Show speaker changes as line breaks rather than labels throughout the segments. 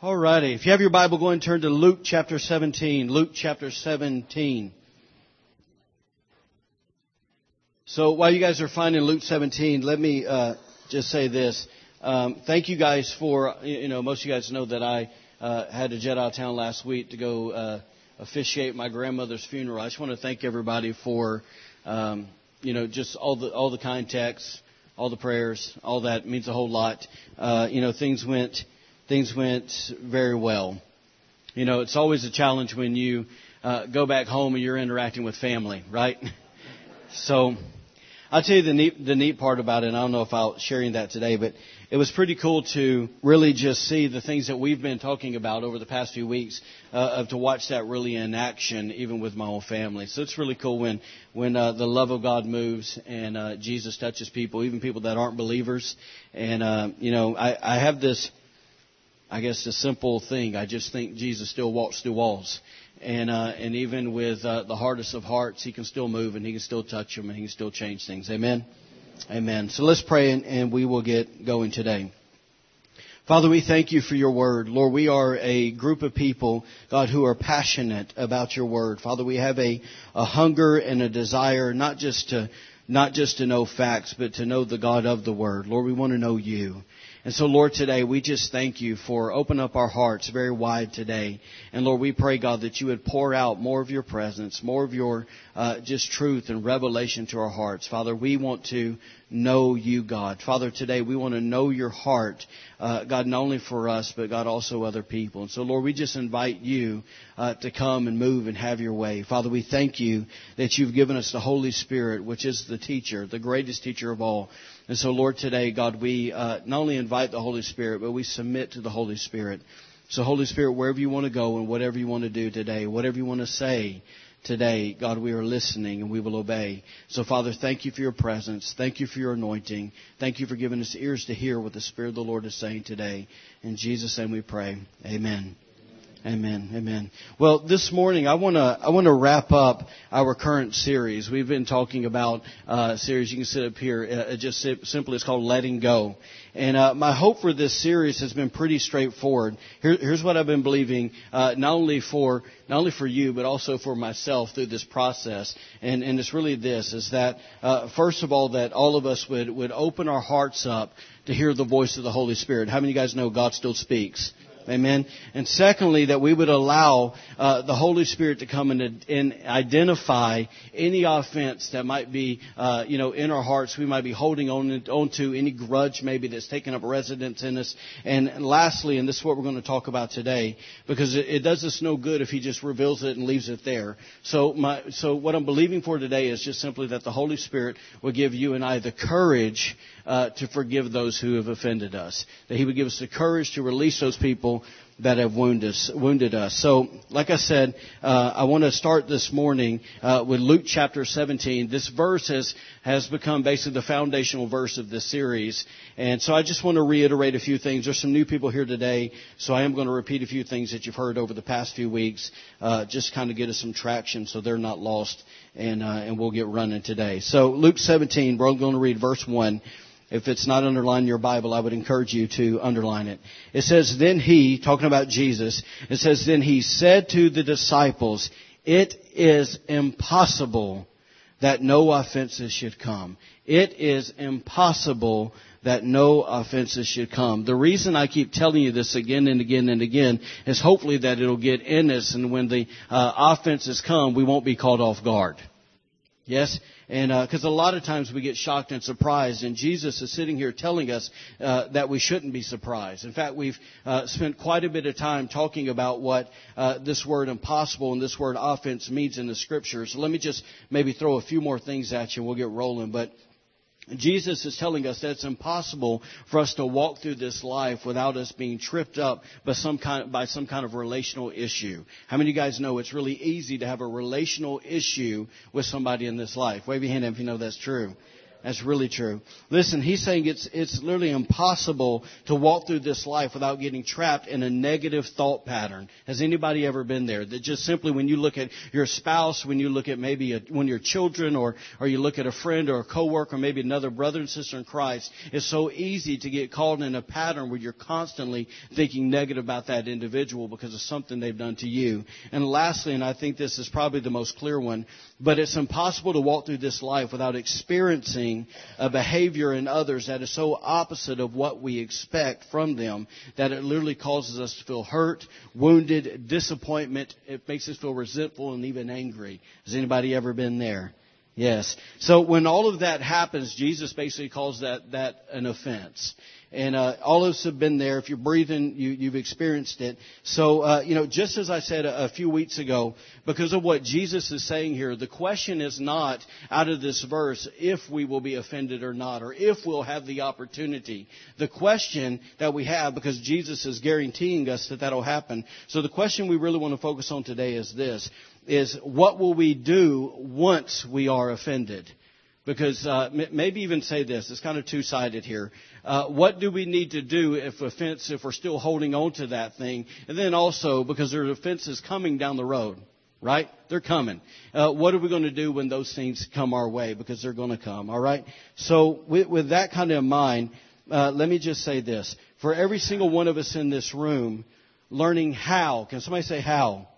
Alrighty. If you have your Bible, go and turn to Luke chapter 17. Luke chapter 17. So while you guys are finding Luke 17, let me uh, just say this. Um, thank you guys for, you know, most of you guys know that I uh, had to jet out of town last week to go uh, officiate my grandmother's funeral. I just want to thank everybody for, um, you know, just all the all the kind texts, all the prayers, all that means a whole lot. Uh, you know, things went things went very well. You know, it's always a challenge when you uh, go back home and you're interacting with family, right? so, I'll tell you the neat, the neat part about it, and I don't know if I'll sharing that today, but it was pretty cool to really just see the things that we've been talking about over the past few weeks, uh, of to watch that really in action, even with my own family. So it's really cool when when uh, the love of God moves and uh, Jesus touches people, even people that aren't believers. And uh, you know, I, I have this I guess a simple thing. I just think Jesus still walks through walls, and uh, and even with uh, the hardest of hearts, He can still move and He can still touch them and He can still change things. Amen. Amen. So let's pray and, and we will get going today. Father, we thank you for your word. Lord, we are a group of people, God, who are passionate about your word. Father, we have a, a hunger and a desire not just to not just to know facts, but to know the God of the word. Lord, we want to know you. And so, Lord, today we just thank you for opening up our hearts very wide today. And Lord, we pray, God, that you would pour out more of your presence, more of your uh, just truth and revelation to our hearts. Father, we want to know you, God. Father, today we want to know your heart, uh, God, not only for us, but God, also other people. And so, Lord, we just invite you uh, to come and move and have your way. Father, we thank you that you've given us the Holy Spirit, which is the teacher, the greatest teacher of all. And so, Lord, today, God, we uh, not only invite the Holy Spirit, but we submit to the Holy Spirit. So, Holy Spirit, wherever you want to go and whatever you want to do today, whatever you want to say, today, God, we are listening and we will obey. So, Father, thank you for your presence. Thank you for your anointing. Thank you for giving us ears to hear what the Spirit of the Lord is saying today. In Jesus' name we pray. Amen. Amen. Amen. Well, this morning I want to I want to wrap up our current series. We've been talking about uh, series. You can sit up here. Uh, just simply, it's called "Letting Go." And uh, my hope for this series has been pretty straightforward. Here, here's what I've been believing, uh, not only for not only for you, but also for myself through this process. And, and it's really this: is that uh, first of all, that all of us would would open our hearts up to hear the voice of the Holy Spirit. How many of you guys know God still speaks? Amen. And secondly, that we would allow uh, the Holy Spirit to come and, and, identify any offense that might be, uh, you know, in our hearts. We might be holding on, to any grudge maybe that's taken up residence in us. And lastly, and this is what we're going to talk about today, because it, it does us no good if He just reveals it and leaves it there. So, my, so what I'm believing for today is just simply that the Holy Spirit will give you and I the courage uh, to forgive those who have offended us. That He would give us the courage to release those people that have wounded us. Wounded us. So, like I said, uh, I want to start this morning uh, with Luke chapter 17. This verse has has become basically the foundational verse of this series, and so I just want to reiterate a few things. There's some new people here today, so I am going to repeat a few things that you've heard over the past few weeks, uh, just kind of get us some traction so they're not lost, and uh, and we'll get running today. So, Luke 17, we're going to read verse one. If it's not underlined in your Bible, I would encourage you to underline it. It says, then he, talking about Jesus, it says, then he said to the disciples, it is impossible that no offenses should come. It is impossible that no offenses should come. The reason I keep telling you this again and again and again is hopefully that it'll get in us and when the uh, offenses come, we won't be caught off guard. Yes? And because uh, a lot of times we get shocked and surprised, and Jesus is sitting here telling us uh, that we shouldn't be surprised. In fact, we've uh, spent quite a bit of time talking about what uh, this word impossible and this word offense means in the scriptures. So let me just maybe throw a few more things at you, and we'll get rolling. But Jesus is telling us that it's impossible for us to walk through this life without us being tripped up by some kind, of, by some kind of relational issue. How many of you guys know it's really easy to have a relational issue with somebody in this life? Wave your hand if you know that's true. That's really true. Listen, he's saying it's, it's literally impossible to walk through this life without getting trapped in a negative thought pattern. Has anybody ever been there? That just simply when you look at your spouse, when you look at maybe a, when your children or, or you look at a friend or a coworker, maybe another brother and sister in Christ, it's so easy to get caught in a pattern where you're constantly thinking negative about that individual because of something they've done to you. And lastly, and I think this is probably the most clear one, but it's impossible to walk through this life without experiencing a behavior in others that is so opposite of what we expect from them that it literally causes us to feel hurt, wounded, disappointment. It makes us feel resentful and even angry. Has anybody ever been there? Yes. So when all of that happens, Jesus basically calls that, that an offense. And uh, all of us have been there. If you're breathing, you, you've experienced it. So, uh, you know, just as I said a, a few weeks ago, because of what Jesus is saying here, the question is not out of this verse if we will be offended or not, or if we'll have the opportunity. The question that we have, because Jesus is guaranteeing us that that'll happen. So the question we really want to focus on today is this: is what will we do once we are offended? Because uh, maybe even say this. It's kind of two-sided here. Uh, what do we need to do if offense, if we're still holding on to that thing? And then also, because there are offenses coming down the road, right? They're coming. Uh, what are we going to do when those things come our way? Because they're going to come, all right? So with, with that kind of in mind, uh, let me just say this. For every single one of us in this room, learning how, can somebody say how?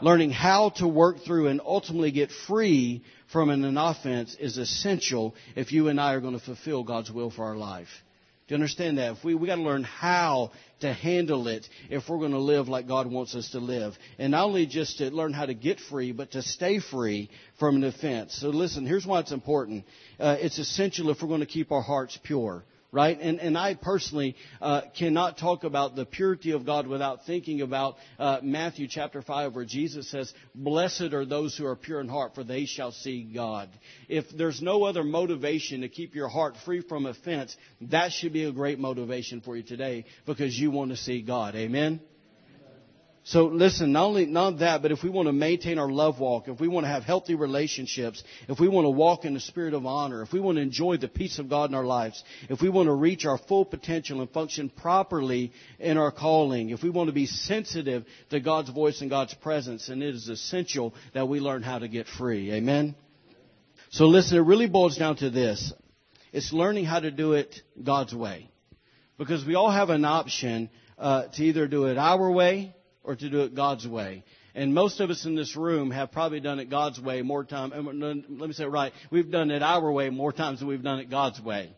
Learning how to work through and ultimately get free from an offense is essential if you and I are going to fulfill God's will for our life. Do you understand that? If we we got to learn how to handle it if we're going to live like God wants us to live, and not only just to learn how to get free, but to stay free from an offense. So listen, here's why it's important. Uh, it's essential if we're going to keep our hearts pure right? And, and I personally uh, cannot talk about the purity of God without thinking about uh, Matthew chapter 5, where Jesus says, Blessed are those who are pure in heart, for they shall see God. If there's no other motivation to keep your heart free from offense, that should be a great motivation for you today because you want to see God. Amen? So listen, not only not that, but if we want to maintain our love walk, if we want to have healthy relationships, if we want to walk in the spirit of honor, if we want to enjoy the peace of God in our lives, if we want to reach our full potential and function properly in our calling, if we want to be sensitive to God's voice and God's presence, and it is essential that we learn how to get free. Amen. So listen, it really boils down to this. It's learning how to do it God's way. Because we all have an option uh, to either do it our way or to do it God's way. And most of us in this room have probably done it God's way more times. Let me say it right. We've done it our way more times than we've done it God's way.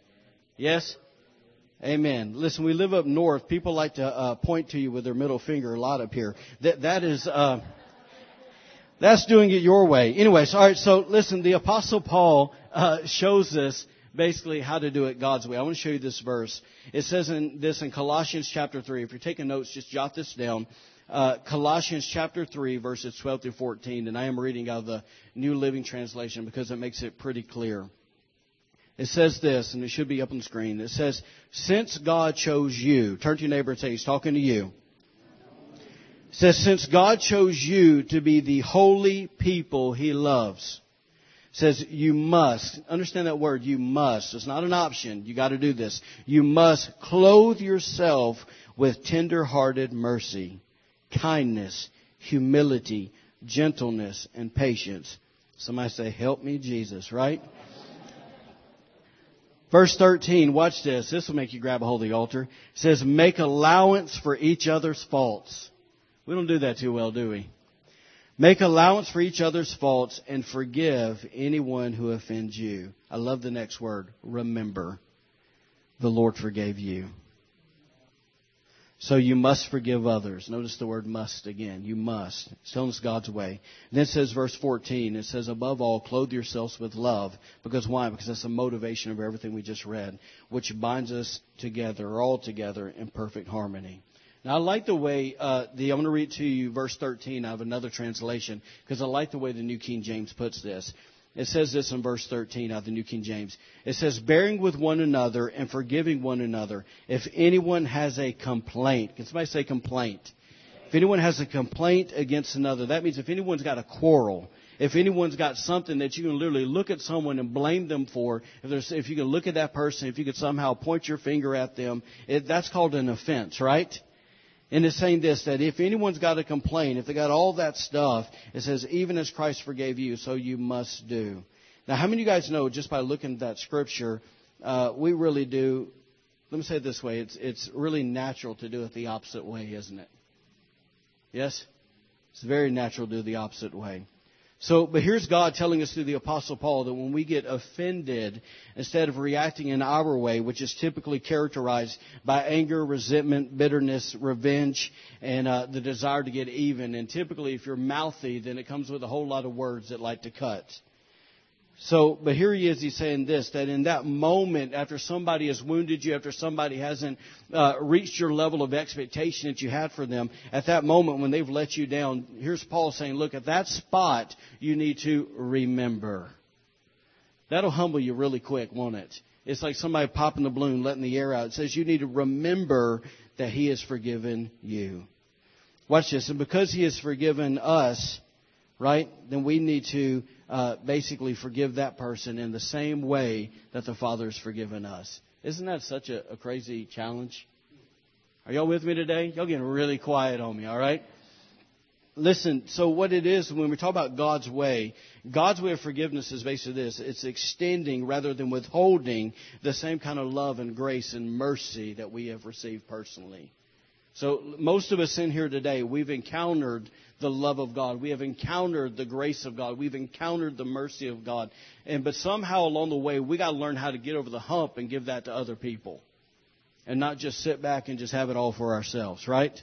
Yes? Amen. Listen, we live up north. People like to uh, point to you with their middle finger a lot up here. That that is uh, that's doing it your way. Anyways, all right. So listen, the Apostle Paul uh, shows us basically how to do it God's way. I want to show you this verse. It says in this in Colossians chapter three. If you're taking notes, just jot this down uh, Colossians chapter 3, verses 12 through 14, and I am reading out of the New Living Translation because it makes it pretty clear. It says this, and it should be up on the screen. It says, Since God chose you, turn to your neighbor and say, He's talking to you. It says, Since God chose you to be the holy people He loves. Says, You must, understand that word, you must. It's not an option. You gotta do this. You must clothe yourself with tender hearted mercy kindness, humility, gentleness, and patience. Somebody say, Help me, Jesus, right? Verse 13, watch this. This will make you grab a hold of the altar. It says, Make allowance for each other's faults. We don't do that too well, do we? Make allowance for each other's faults and forgive anyone who offends you. I love the next word. Remember. The Lord forgave you. So you must forgive others. Notice the word must again. You must. It's telling us God's way. And then it says verse 14, it says, above all, clothe yourselves with love. Because why? Because that's the motivation of everything we just read, which binds us together, all together in perfect harmony. Now I like the way, uh, the, I'm going to read to you verse 13 out of another translation, because I like the way the New King James puts this. It says this in verse 13 of the New King James. It says, bearing with one another and forgiving one another if anyone has a complaint. Can somebody say complaint? If anyone has a complaint against another, that means if anyone's got a quarrel, if anyone's got something that you can literally look at someone and blame them for, if there's, if you can look at that person, if you could somehow point your finger at them, it, that's called an offense, right? And it's saying this, that if anyone's got a complaint, if they got all that stuff, it says, even as Christ forgave you, so you must do. Now, how many of you guys know, just by looking at that scripture, uh, we really do, let me say it this way, it's, it's really natural to do it the opposite way, isn't it? Yes? It's very natural to do the opposite way. So, but here's God telling us through the Apostle Paul that when we get offended, instead of reacting in our way, which is typically characterized by anger, resentment, bitterness, revenge, and uh, the desire to get even, and typically if you're mouthy, then it comes with a whole lot of words that like to cut. So, but here he is, he's saying this, that in that moment, after somebody has wounded you, after somebody hasn't uh, reached your level of expectation that you had for them, at that moment when they've let you down, here's Paul saying, look, at that spot, you need to remember. That'll humble you really quick, won't it? It's like somebody popping the balloon, letting the air out. It says you need to remember that he has forgiven you. Watch this. And because he has forgiven us, right, then we need to uh, basically forgive that person in the same way that the Father has forgiven us. Isn't that such a, a crazy challenge? Are y'all with me today? Y'all getting really quiet on me, all right? Listen, so what it is when we talk about God's way, God's way of forgiveness is basically this. It's extending rather than withholding the same kind of love and grace and mercy that we have received personally. So most of us in here today, we've encountered the love of God. We have encountered the grace of God. We've encountered the mercy of God. And but somehow along the way, we got to learn how to get over the hump and give that to other people. And not just sit back and just have it all for ourselves, right?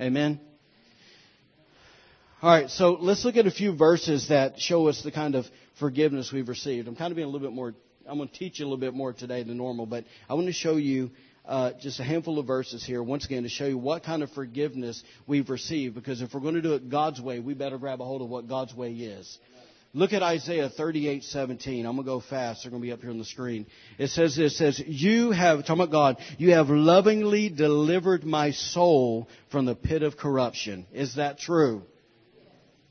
Amen. All right, so let's look at a few verses that show us the kind of forgiveness we've received. I'm kind of being a little bit more I'm going to teach you a little bit more today than normal, but I want to show you uh, just a handful of verses here, once again, to show you what kind of forgiveness we've received. Because if we're going to do it God's way, we better grab a hold of what God's way is. Look at Isaiah 38:17. I'm going to go fast. They're going to be up here on the screen. It says this, it says, "You have talking about God, you have lovingly delivered my soul from the pit of corruption." Is that true?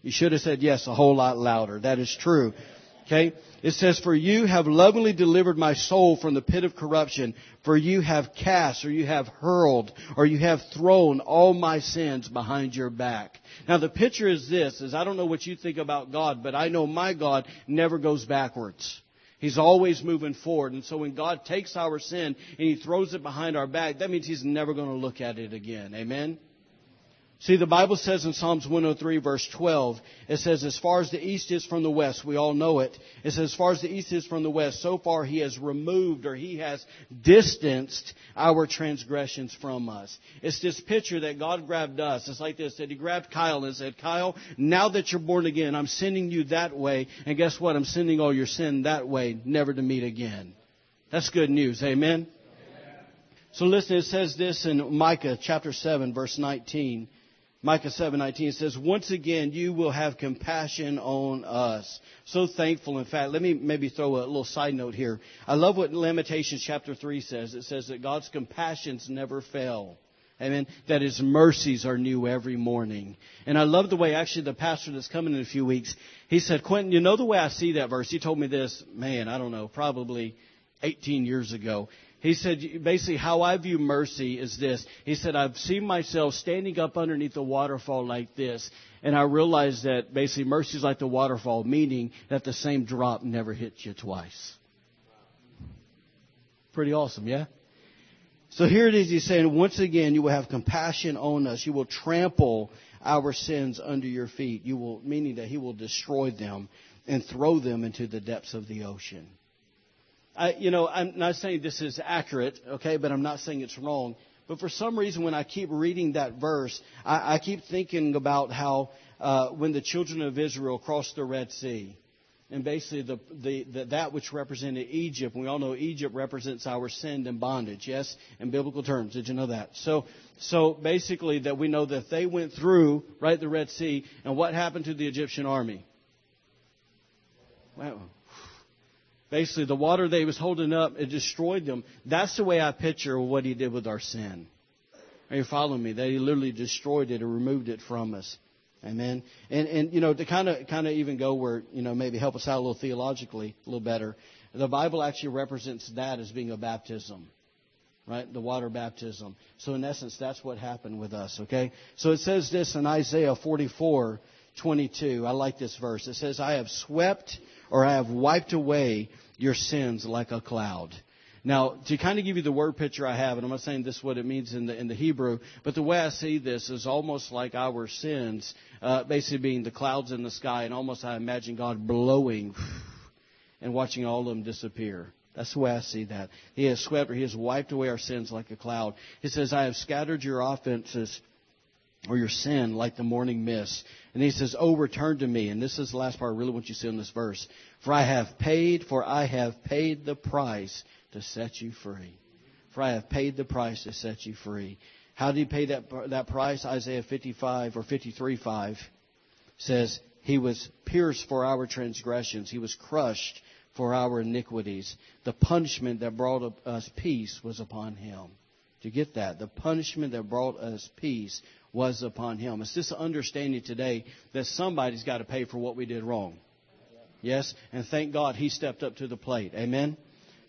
You should have said yes a whole lot louder. That is true. Okay? It says, For you have lovingly delivered my soul from the pit of corruption, for you have cast, or you have hurled, or you have thrown all my sins behind your back. Now the picture is this, is I don't know what you think about God, but I know my God never goes backwards. He's always moving forward. And so when God takes our sin and He throws it behind our back, that means He's never going to look at it again. Amen? See, the Bible says in Psalms 103 verse 12, it says, as far as the east is from the west, we all know it. It says, as far as the east is from the west, so far he has removed or he has distanced our transgressions from us. It's this picture that God grabbed us. It's like this, that he grabbed Kyle and said, Kyle, now that you're born again, I'm sending you that way. And guess what? I'm sending all your sin that way, never to meet again. That's good news. Amen? So listen, it says this in Micah chapter 7 verse 19. Micah 7:19 says, "Once again you will have compassion on us." So thankful. In fact, let me maybe throw a little side note here. I love what Lamentations chapter 3 says. It says that God's compassions never fail. Amen. That his mercies are new every morning. And I love the way actually the pastor that's coming in a few weeks, he said, Quinton, you know the way I see that verse? He told me this, man, I don't know, probably 18 years ago. He said, basically, how I view mercy is this. He said, I've seen myself standing up underneath a waterfall like this, and I realized that basically mercy is like the waterfall, meaning that the same drop never hits you twice. Pretty awesome, yeah? So here it is, he's saying, once again, you will have compassion on us. You will trample our sins under your feet. You will, meaning that he will destroy them and throw them into the depths of the ocean. I, you know, I'm not saying this is accurate, okay, but I'm not saying it's wrong. But for some reason, when I keep reading that verse, I, I keep thinking about how uh, when the children of Israel crossed the Red Sea, and basically the, the, the, that which represented Egypt, we all know Egypt represents our sin and bondage, yes, in biblical terms. Did you know that? So, so basically that we know that they went through right the Red Sea, and what happened to the Egyptian army? Well, Basically, the water he was holding up, it destroyed them. That's the way I picture what he did with our sin. Are you following me? That he literally destroyed it and removed it from us. Amen. And and you know to kind of kind of even go where you know maybe help us out a little theologically a little better. The Bible actually represents that as being a baptism, right? The water baptism. So in essence, that's what happened with us. Okay. So it says this in Isaiah 44, 22. I like this verse. It says, "I have swept or I have wiped away your sins like a cloud." Now, to kind of give you the word picture I have, and I'm not saying this is what it means in the in the Hebrew, but the way I see this is almost like our sins, uh, basically being the clouds in the sky, and almost I imagine God blowing and watching all of them disappear. That's the way I see that. He has swept or he has wiped away our sins like a cloud. He says, I have scattered your offenses or your sin like the morning mist. And he says, Oh, return to me. And this is the last part I really want you to see in this verse. For I have paid, for I have paid the price to set you free. For I have paid the price to set you free. How did he pay that, that price? Isaiah 55 or 53 5 says, He was pierced for our transgressions. He was crushed for our iniquities. The punishment that brought us peace was upon him. Do you get that? The punishment that brought us peace was upon him. It's this understanding today that somebody's got to pay for what we did wrong. Yes? And thank God he stepped up to the plate. Amen?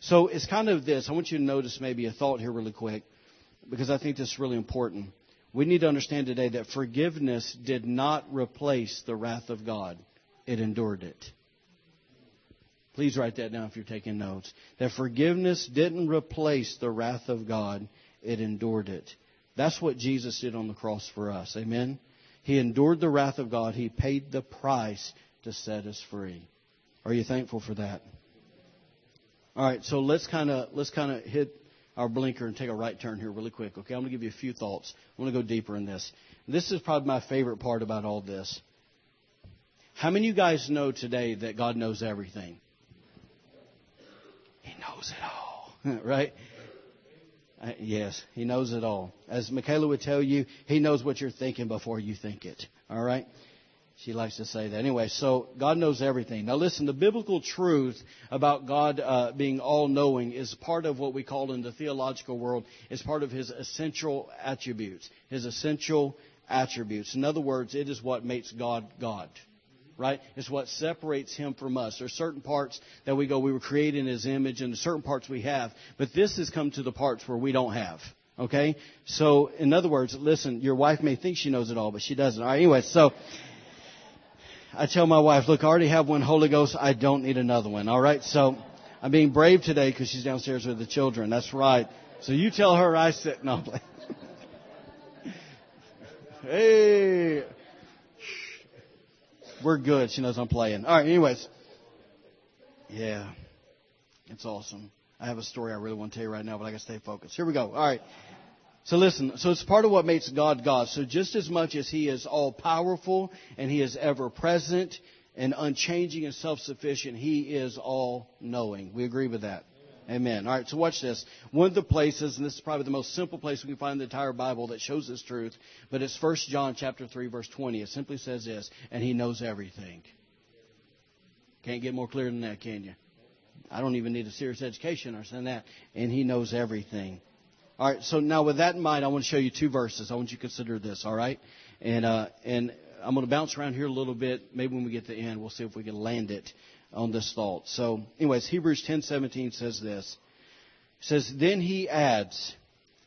So it's kind of this. I want you to notice maybe a thought here really quick because I think this is really important. We need to understand today that forgiveness did not replace the wrath of God. It endured it. Please write that down if you're taking notes. That forgiveness didn't replace the wrath of God. It endured it. That's what Jesus did on the cross for us. Amen? He endured the wrath of God. He paid the price to set us free. Are you thankful for that? All right, so let's kind of let's kind of hit our blinker and take a right turn here really quick. Okay, I'm going to give you a few thoughts. I want to go deeper in this. This is probably my favorite part about all this. How many of you guys know today that God knows everything? He knows it all, right? Uh, yes, He knows it all. As Michaela would tell you, He knows what you're thinking before you think it. All right? She likes to say that. Anyway, so God knows everything. Now listen, the biblical truth about God uh, being all-knowing is part of what we call in the theological world is part of His essential attributes. His essential attributes. In other words, it is what makes God God. Right? It's what separates Him from us. There's certain parts that we go, we were created in His image, and certain parts we have. But this has come to the parts where we don't have. Okay? So, in other words, listen, your wife may think she knows it all, but she doesn't. All right, anyway, so I tell my wife, look, I already have one Holy Ghost. I don't need another one. All right. So I'm being brave today because she's downstairs with the children. That's right. So you tell her I sit. No. hey. We're good. She knows I'm playing. All right. Anyways. Yeah. It's awesome. I have a story I really want to tell you right now, but I got to stay focused. Here we go. All right. So listen, so it's part of what makes God God. So just as much as He is all powerful and He is ever present and unchanging and self sufficient, He is all knowing. We agree with that. Amen. All right, so watch this. One of the places, and this is probably the most simple place we can find in the entire Bible that shows this truth, but it's 1 John chapter 3, verse 20. It simply says this, and he knows everything. Can't get more clear than that, can you? I don't even need a serious education or understand that. And he knows everything. All right, so now with that in mind, I want to show you two verses. I want you to consider this, all right? And, uh, and I'm going to bounce around here a little bit. Maybe when we get to the end, we'll see if we can land it on this thought. So, anyways, Hebrews 10:17 says this. It says, "Then he adds,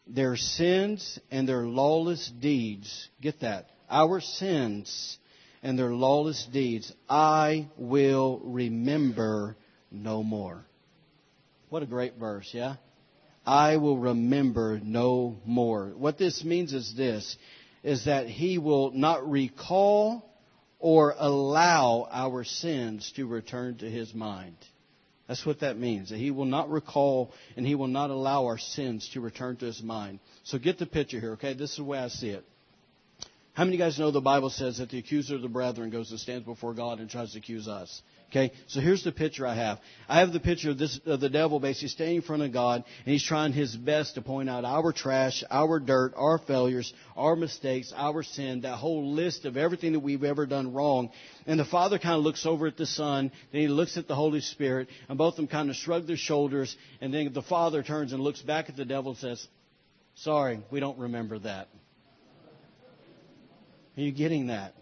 their sins and their lawless deeds, get that, our sins and their lawless deeds, I will remember no more." What a great verse, yeah? I will remember no more. What this means is this, is that he will not recall or allow our sins to return to his mind. That's what that means. That he will not recall and he will not allow our sins to return to his mind. So get the picture here, okay? This is the way I see it. How many of you guys know the Bible says that the accuser of the brethren goes and stands before God and tries to accuse us? Okay, so here's the picture I have. I have the picture of this of the devil basically standing in front of God, and he's trying his best to point out our trash, our dirt, our failures, our mistakes, our sin, that whole list of everything that we've ever done wrong. And the Father kind of looks over at the Son, then he looks at the Holy Spirit, and both of them kind of shrug their shoulders, and then the Father turns and looks back at the devil and says, "Sorry, we don't remember that." Are you getting that?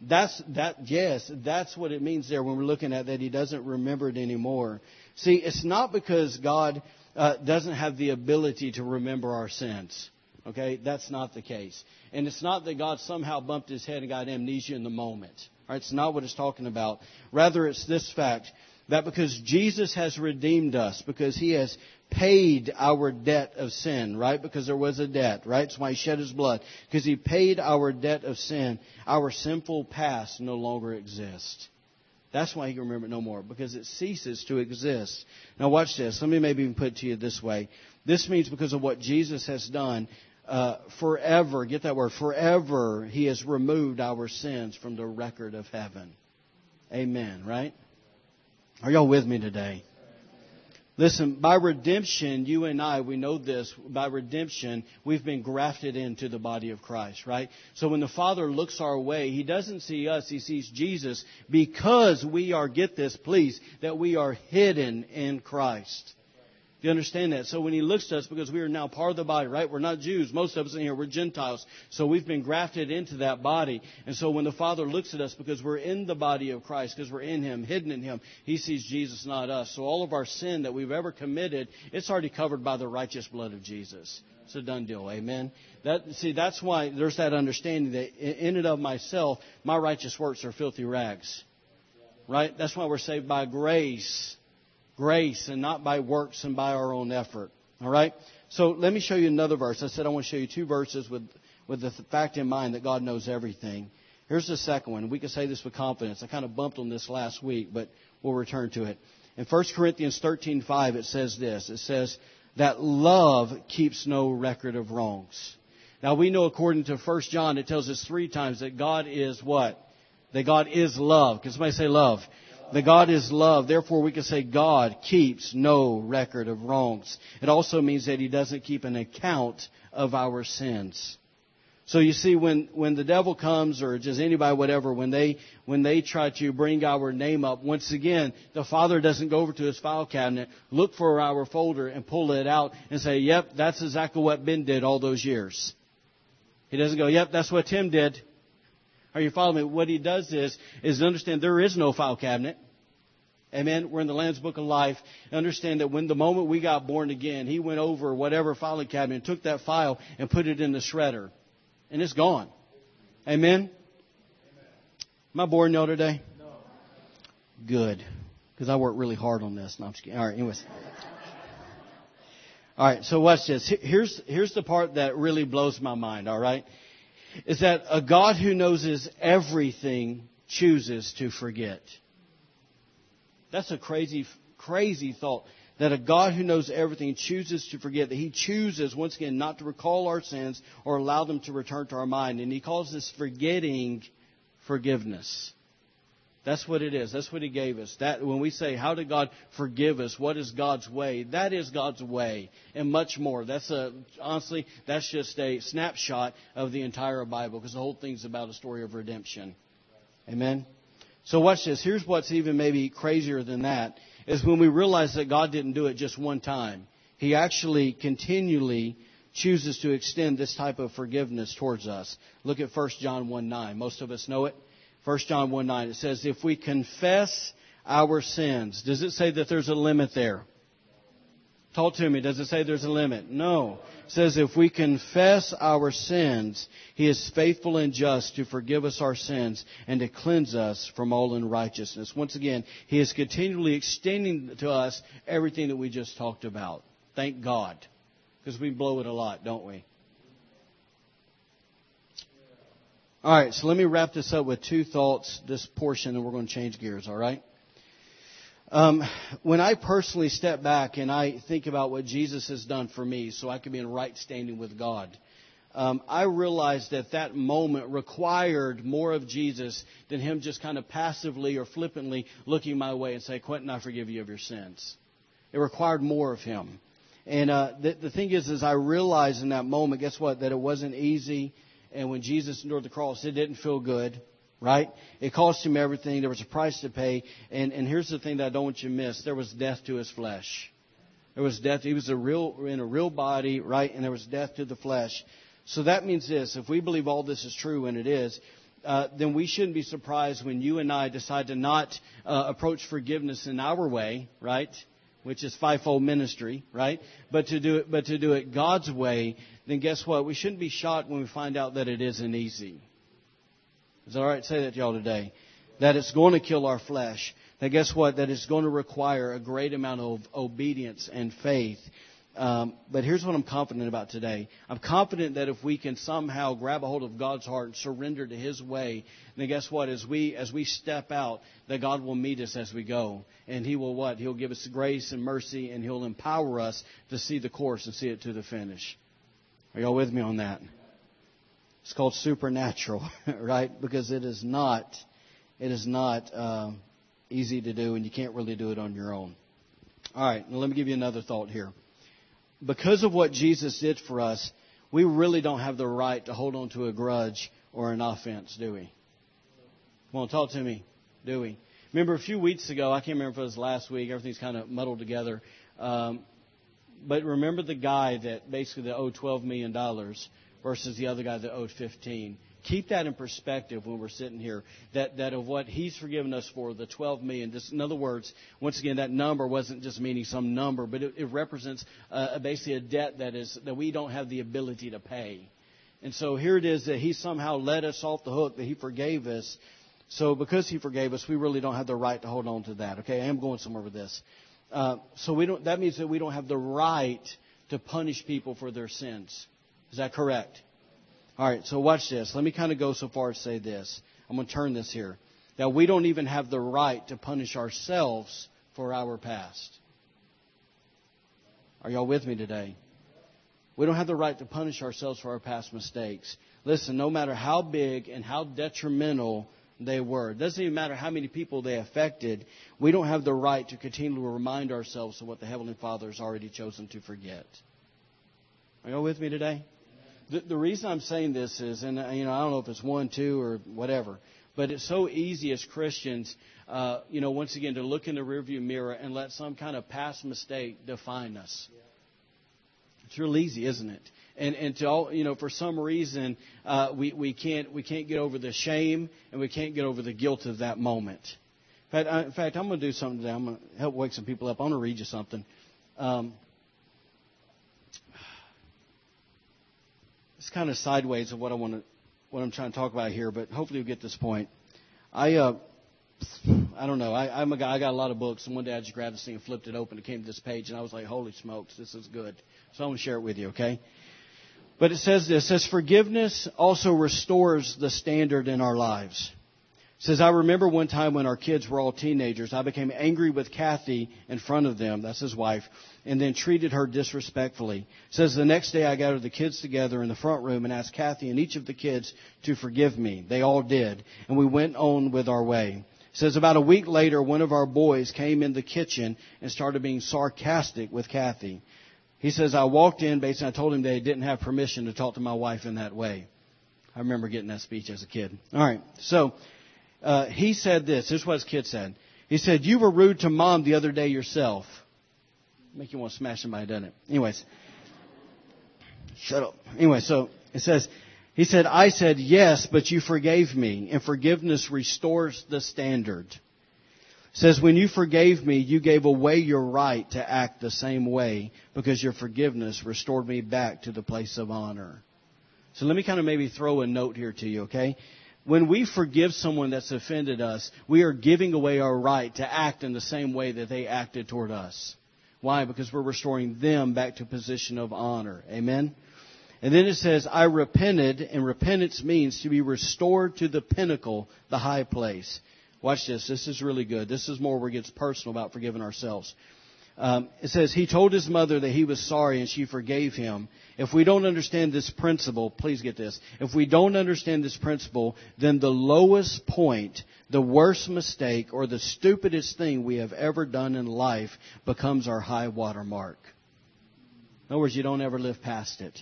That's that. Yes, that's what it means there when we're looking at that. He doesn't remember it anymore. See, it's not because God uh, doesn't have the ability to remember our sins. Okay, that's not the case, and it's not that God somehow bumped his head and got amnesia in the moment. Right, it's not what it's talking about. Rather, it's this fact that because Jesus has redeemed us, because he has paid our debt of sin, right? Because there was a debt, right? That's why he shed his blood. Because he paid our debt of sin, our sinful past no longer exists. That's why he can remember it no more, because it ceases to exist. Now watch this. Let me maybe even put it to you this way. This means because of what Jesus has done, uh, forever, get that word, forever, he has removed our sins from the record of heaven. Amen, right? Are y'all with me today? Listen, by redemption, you and I, we know this, by redemption, we've been grafted into the body of Christ, right? So when the Father looks our way, He doesn't see us, He sees Jesus because we are, get this please, that we are hidden in Christ. You understand that? So when he looks to us, because we are now part of the body, right? We're not Jews. Most of us in here, we're Gentiles. So we've been grafted into that body. And so when the Father looks at us, because we're in the body of Christ, because we're in Him, hidden in Him, He sees Jesus, not us. So all of our sin that we've ever committed, it's already covered by the righteous blood of Jesus. It's a done deal. Amen. That, see, that's why there's that understanding that in and of myself, my righteous works are filthy rags. Right? That's why we're saved by grace grace and not by works and by our own effort. All right? So let me show you another verse. I said I want to show you two verses with, with the fact in mind that God knows everything. Here's the second one. We can say this with confidence. I kind of bumped on this last week, but we'll return to it. In 1 Corinthians 13:5 it says this. It says that love keeps no record of wrongs. Now we know according to 1 John it tells us three times that God is what? That God is love. Can somebody say love? That God is love. Therefore, we can say God keeps no record of wrongs. It also means that He doesn't keep an account of our sins. So you see, when, when the devil comes, or just anybody, whatever, when they, when they try to bring our name up, once again, the Father doesn't go over to his file cabinet, look for our folder, and pull it out and say, yep, that's exactly what Ben did all those years. He doesn't go, yep, that's what Tim did. Are you following me? What he does is, is understand there is no file cabinet. Amen. We're in the Lamb's Book of Life. Understand that when the moment we got born again, he went over whatever filing cabinet took that file and put it in the shredder. And it's gone. Amen. Am I boring y'all today? No. Good. Because I worked really hard on this. No, I'm just kidding. All right, anyways. All right, so watch this. Here's, here's the part that really blows my mind, all right? Is that a God who knows everything chooses to forget. That's a crazy, crazy thought. That a God who knows everything chooses to forget, that He chooses, once again, not to recall our sins or allow them to return to our mind. And He calls this forgetting forgiveness. That's what it is. That's what He gave us. That when we say, "How did God forgive us? What is God's way?" That is God's way, and much more. That's a honestly, that's just a snapshot of the entire Bible, because the whole thing's about a story of redemption. Amen. So watch this. Here's what's even maybe crazier than that: is when we realize that God didn't do it just one time. He actually continually chooses to extend this type of forgiveness towards us. Look at 1 John 1 9. Most of us know it. 1 John 1 9. It says, if we confess our sins, does it say that there's a limit there? Talk to me. Does it say there's a limit? No. It says if we confess our sins, He is faithful and just to forgive us our sins and to cleanse us from all unrighteousness. Once again, He is continually extending to us everything that we just talked about. Thank God. Because we blow it a lot, don't we? All right, so let me wrap this up with two thoughts, this portion, and we're going to change gears, all right? Um, when I personally step back and I think about what Jesus has done for me so I can be in right standing with God, um, I realized that that moment required more of Jesus than him just kind of passively or flippantly looking my way and say, Quinton, I forgive you of your sins. It required more of him. And uh, the, the thing is, is I realized in that moment, guess what, that it wasn't easy and when Jesus endured the cross, it didn't feel good, right? It cost him everything. There was a price to pay. And, and here's the thing that I don't want you to miss. There was death to his flesh. There was death. He was a real, in a real body, right? And there was death to the flesh. So that means this. If we believe all this is true, and it is, uh, then we shouldn't be surprised when you and I decide to not uh, approach forgiveness in our way, right? Which is fivefold ministry, right? But to do it, but to do it God's way, then guess what? We shouldn't be shocked when we find out that it isn't easy. Is that all right? Say that to y'all today. That it's going to kill our flesh. That guess what? That it's going to require a great amount of obedience and faith. Um, but here's what I'm confident about today. I'm confident that if we can somehow grab a hold of God's heart and surrender to His way, then guess what? As we as we step out, that God will meet us as we go, and He will what? He'll give us grace and mercy, and He'll empower us to see the course and see it to the finish. Are y'all with me on that? It's called supernatural, right? Because it is not, it is not uh, easy to do, and you can't really do it on your own. All right, now let me give you another thought here. Because of what Jesus did for us, we really don't have the right to hold on to a grudge or an offense, do we? Come on, talk to me, do we? Remember a few weeks ago, I can't remember if it was last week, everything's kind of muddled together. Um, but remember the guy that basically that owed $12 million versus the other guy that owed 15. Keep that in perspective when we're sitting here. That, that of what he's forgiven us for, the 12 million. In other words, once again, that number wasn't just meaning some number, but it, it represents uh, basically a debt that is that we don't have the ability to pay. And so here it is that he somehow let us off the hook, that he forgave us. So because he forgave us, we really don't have the right to hold on to that. Okay, I am going somewhere with this. Uh, so we don't. That means that we don't have the right to punish people for their sins. Is that correct? All right, so watch this. Let me kind of go so far as to say this. I'm going to turn this here. That we don't even have the right to punish ourselves for our past. Are y'all with me today? We don't have the right to punish ourselves for our past mistakes. Listen, no matter how big and how detrimental they were, it doesn't even matter how many people they affected, we don't have the right to continue to remind ourselves of what the Heavenly Father has already chosen to forget. Are y'all with me today? The, the reason I'm saying this is, and you know, I don't know if it's one, two, or whatever, but it's so easy as Christians, uh, you know, once again, to look in the rearview mirror and let some kind of past mistake define us. It's real easy, isn't it? And and to all, you know, for some reason, uh, we we can't we can't get over the shame and we can't get over the guilt of that moment. In fact, I, in fact, I'm going to do something today. I'm going to help wake some people up. I'm going to read you something. Um, it's kind of sideways of what I want to, what I'm trying to talk about here, but hopefully you'll get this point. I, uh, I don't know. I, I'm a guy. I got a lot of books, and one day I just grabbed this thing and flipped it open. It came to this page, and I was like, "Holy smokes, this is good." So I'm to share it with you, okay? But it says this: it says forgiveness also restores the standard in our lives says, I remember one time when our kids were all teenagers, I became angry with Kathy in front of them, that's his wife, and then treated her disrespectfully. says, the next day I gathered the kids together in the front room and asked Kathy and each of the kids to forgive me. They all did, and we went on with our way. says, about a week later, one of our boys came in the kitchen and started being sarcastic with Kathy. He says, I walked in, basically, I told him they didn't have permission to talk to my wife in that way. I remember getting that speech as a kid. All right, so uh, he said this. This is what his kid said. He said, You were rude to mom the other day yourself. Make you want to smash somebody, doesn't it? Anyways. Shut up. Anyway, so it says, He said, I said, Yes, but you forgave me, and forgiveness restores the standard. It says, When you forgave me, you gave away your right to act the same way because your forgiveness restored me back to the place of honor. So let me kind of maybe throw a note here to you, okay? When we forgive someone that's offended us, we are giving away our right to act in the same way that they acted toward us. Why? Because we're restoring them back to a position of honor. Amen? And then it says, I repented, and repentance means to be restored to the pinnacle, the high place. Watch this. This is really good. This is more where it gets personal about forgiving ourselves. Um, it says he told his mother that he was sorry and she forgave him. If we don't understand this principle, please get this. If we don't understand this principle, then the lowest point, the worst mistake, or the stupidest thing we have ever done in life becomes our high water mark. In other words, you don't ever live past it.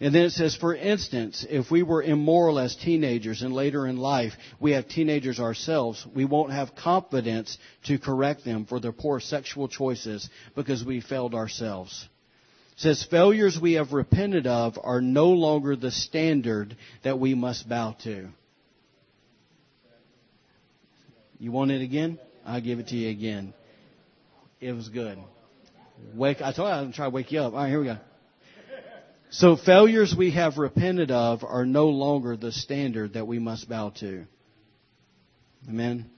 And then it says, for instance, if we were immoral as teenagers and later in life we have teenagers ourselves, we won't have confidence to correct them for their poor sexual choices because we failed ourselves. It says, failures we have repented of are no longer the standard that we must bow to. You want it again? I'll give it to you again. It was good. Wake, I told you I'm try to wake you up. All right, here we go. So failures we have repented of are no longer the standard that we must bow to. Amen.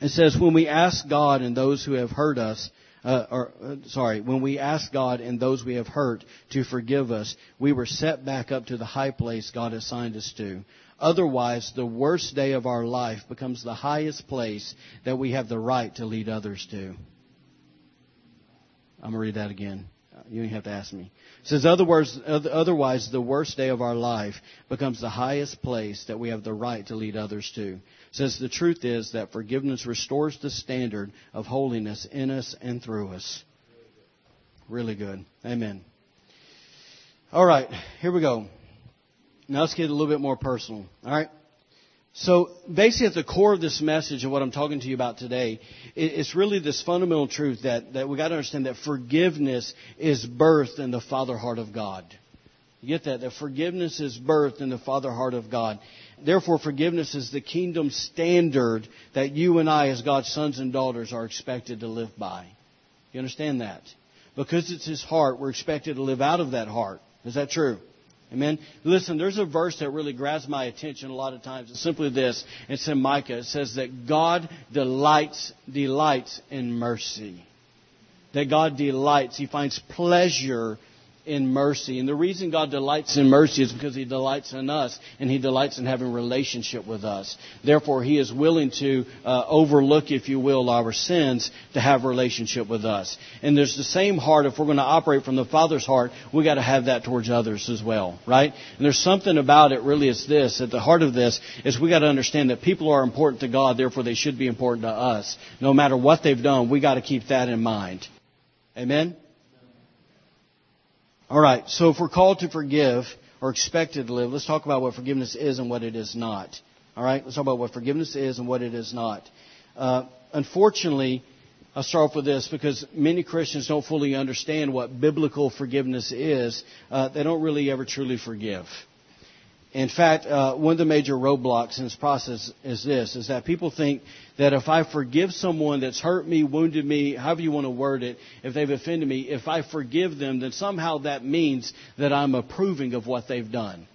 It says, when we ask God and those who have hurt us, uh, or uh, sorry, when we ask God and those we have hurt to forgive us, we were set back up to the high place God assigned us to. Otherwise, the worst day of our life becomes the highest place that we have the right to lead others to. I'm going to read that again. Uh, you don't have to ask me. It says, otherwise, otherwise, the worst day of our life becomes the highest place that we have the right to lead others to. It says, the truth is that forgiveness restores the standard of holiness in us and through us. Really good. Amen. All right, here we go. Now let's get a little bit more personal. All right? So basically, at the core of this message and what I'm talking to you about today, it's really this fundamental truth that, that we got to understand that forgiveness is birthed in the Father heart of God. You get that? That forgiveness is birthed in the Father heart of God. Therefore, forgiveness is the kingdom standard that you and I, as God's sons and daughters, are expected to live by. You understand that? Because it's His heart, we're expected to live out of that heart. Is that true? Amen. Listen, there's a verse that really grabs my attention a lot of times. It's simply this. It's in Micah. It says that God delights, delights in mercy. That God delights. He finds pleasure in mercy. And the reason God delights in mercy is because He delights in us and He delights in having relationship with us. Therefore, He is willing to uh, overlook, if you will, our sins to have relationship with us. And there's the same heart. If we're going to operate from the Father's heart, we got to have that towards others as well, right? And there's something about it. Really, it's this. At the heart of this is we got to understand that people are important to God. Therefore, they should be important to us. No matter what they've done, we got to keep that in mind. Amen. All right, so if we're called to forgive or expected to live, let's talk about what forgiveness is and what it is not. All right, let's talk about what forgiveness is and what it is not. Uh, unfortunately, I'll start off with this because many Christians don't fully understand what biblical forgiveness is. Uh, they don't really ever truly forgive. In fact, uh, one of the major roadblocks in this process is this, is that people think that if I forgive someone that's hurt me, wounded me, however you want to word it, if they've offended me, if I forgive them, then somehow that means that I'm approving of what they've done.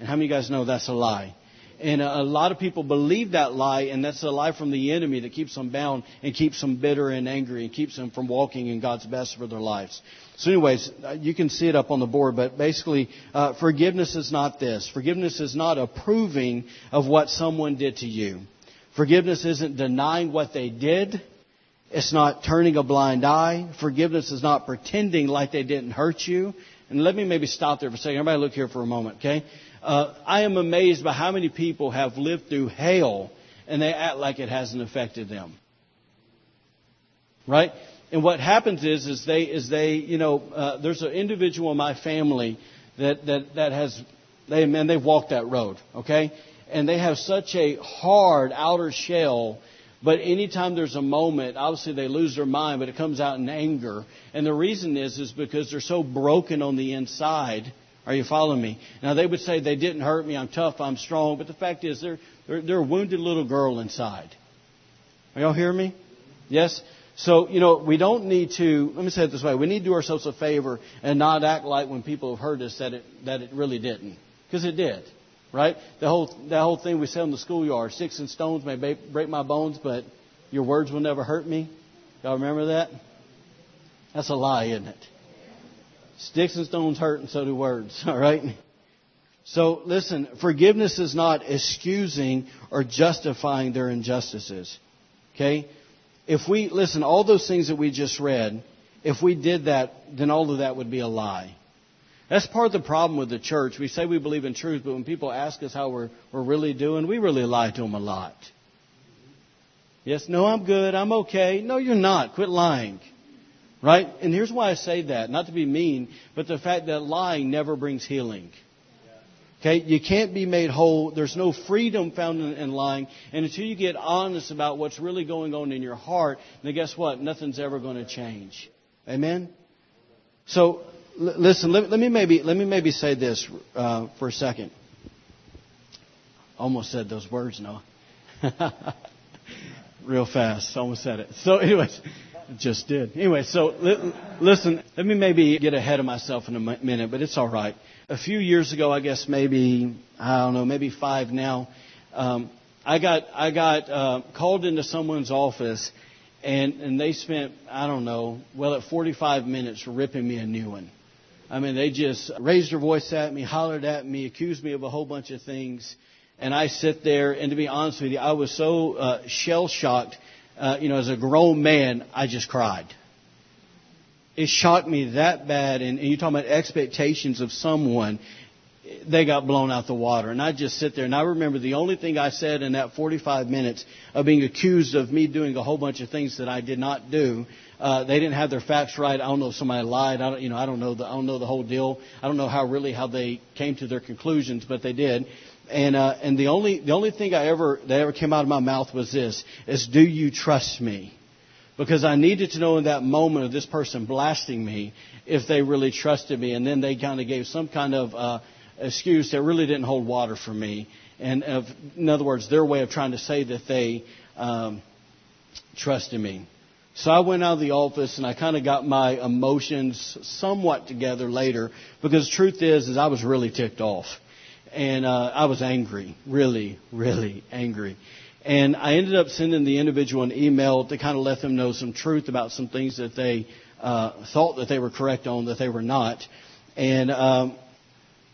And how many of you guys know that's a lie? And a lot of people believe that lie, and that's a lie from the enemy that keeps them bound and keeps them bitter and angry and keeps them from walking in God's best for their lives. So, anyways, uh, you can see it up on the board, but basically, uh, forgiveness is not this. Forgiveness is not approving of what someone did to you. Forgiveness isn't denying what they did. It's not turning a blind eye. Forgiveness is not pretending like they didn't hurt you. And let me maybe stop there for a second. Everybody look here for a moment, okay? Uh, I am amazed by how many people have lived through hell and they act like it hasn't affected them. Right? And what happens is, is they, is they, you know, uh, there's an individual in my family that, that, that has, they, man, they've walked that road, okay? And they have such a hard outer shell, but anytime there's a moment, obviously they lose their mind, but it comes out in anger. And the reason is, is because they're so broken on the inside are you following me? Now they would say they didn't hurt me. I'm tough. I'm strong. But the fact is, they're they're, they're a wounded little girl inside. Are y'all hearing me? Yes. So you know we don't need to. Let me say it this way: we need to do ourselves a favor and not act like when people have hurt us that it that it really didn't, because it did. Right? The whole that whole thing we said in the schoolyard: sticks and stones may break my bones, but your words will never hurt me. Y'all remember that? That's a lie, isn't it? Sticks and stones hurt, and so do words. All right? So listen, forgiveness is not excusing or justifying their injustices. Okay? If we, listen, all those things that we just read, if we did that, then all of that would be a lie. That's part of the problem with the church. We say we believe in truth, but when people ask us how we're, we're really doing, we really lie to them a lot. Yes, no, I'm good, I'm okay. No, you're not. Quit lying. Right? And here's why I say that. Not to be mean, but the fact that lying never brings healing. Okay? You can't be made whole. There's no freedom found in, in, lying. And until you get honest about what's really going on in your heart, then guess what? Nothing's ever going to change. Amen? So, l- listen, let, let, me maybe, let me maybe say this uh, for a second. Almost said those words, no. real fast. Almost said it. So, anyways, just did. Anyway, so li- listen, let me maybe get ahead of myself in a minute, but it's all right. A few years ago, I guess maybe, I don't know, maybe five now, um, I got, I got uh, called into someone's office and, and they spent, I don't know, well, at 45 minutes ripping me a new one. I mean, they just raised their voice at me, hollered at me, accused me of a whole bunch of things. And I sit there, and to be honest with you, I was so uh, shell shocked. Uh, you know, as a grown man, I just cried. It shocked me that bad. And, and you're talking about expectations of someone, they got blown out the water. And I just sit there, and I remember the only thing I said in that 45 minutes of being accused of me doing a whole bunch of things that I did not do uh, they didn't have their facts right. I don't know if somebody lied. I don't, you know, I don't know the, I don't know the whole deal. I don't know how really how they came to their conclusions, but they did. And uh, and the only the only thing I ever that ever came out of my mouth was this: is Do you trust me? Because I needed to know in that moment of this person blasting me if they really trusted me, and then they kind of gave some kind of uh, excuse that really didn't hold water for me. And of, in other words, their way of trying to say that they um, trusted me. So I went out of the office and I kind of got my emotions somewhat together later because truth is, is I was really ticked off. And uh, I was angry, really, really angry. And I ended up sending the individual an email to kind of let them know some truth about some things that they uh, thought that they were correct on that they were not. And um,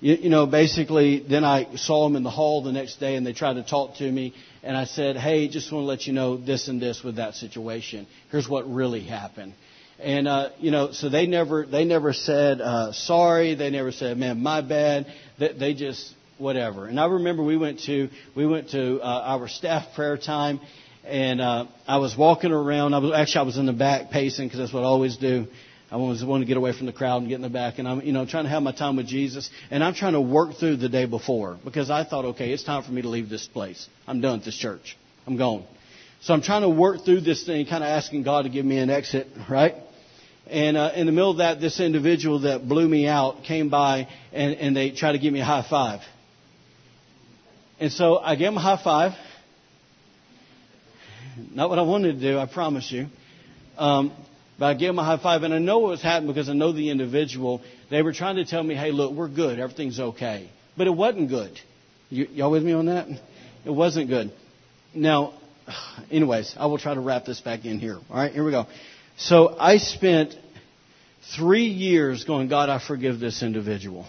you, you know, basically, then I saw them in the hall the next day, and they tried to talk to me and I said, hey, just want to let you know this and this with that situation. Here's what really happened. And uh, you know, so they never they never said uh, sorry. They never said, "Man, my bad." They, they just whatever. And I remember we went to we went to uh, our staff prayer time, and uh, I was walking around. I was actually I was in the back pacing because that's what I always do. I always want to get away from the crowd and get in the back, and I'm, you know, trying to have my time with Jesus. And I'm trying to work through the day before because I thought, okay, it's time for me to leave this place. I'm done with this church. I'm gone. So I'm trying to work through this thing, kind of asking God to give me an exit, right? And uh, in the middle of that, this individual that blew me out came by and, and they tried to give me a high five. And so I gave him a high five. Not what I wanted to do, I promise you. Um, but I gave him a high five, and I know what was happening because I know the individual. They were trying to tell me, hey, look, we're good. Everything's okay. But it wasn't good. You, y'all with me on that? It wasn't good. Now, anyways, I will try to wrap this back in here. All right, here we go. So I spent three years going, God, I forgive this individual.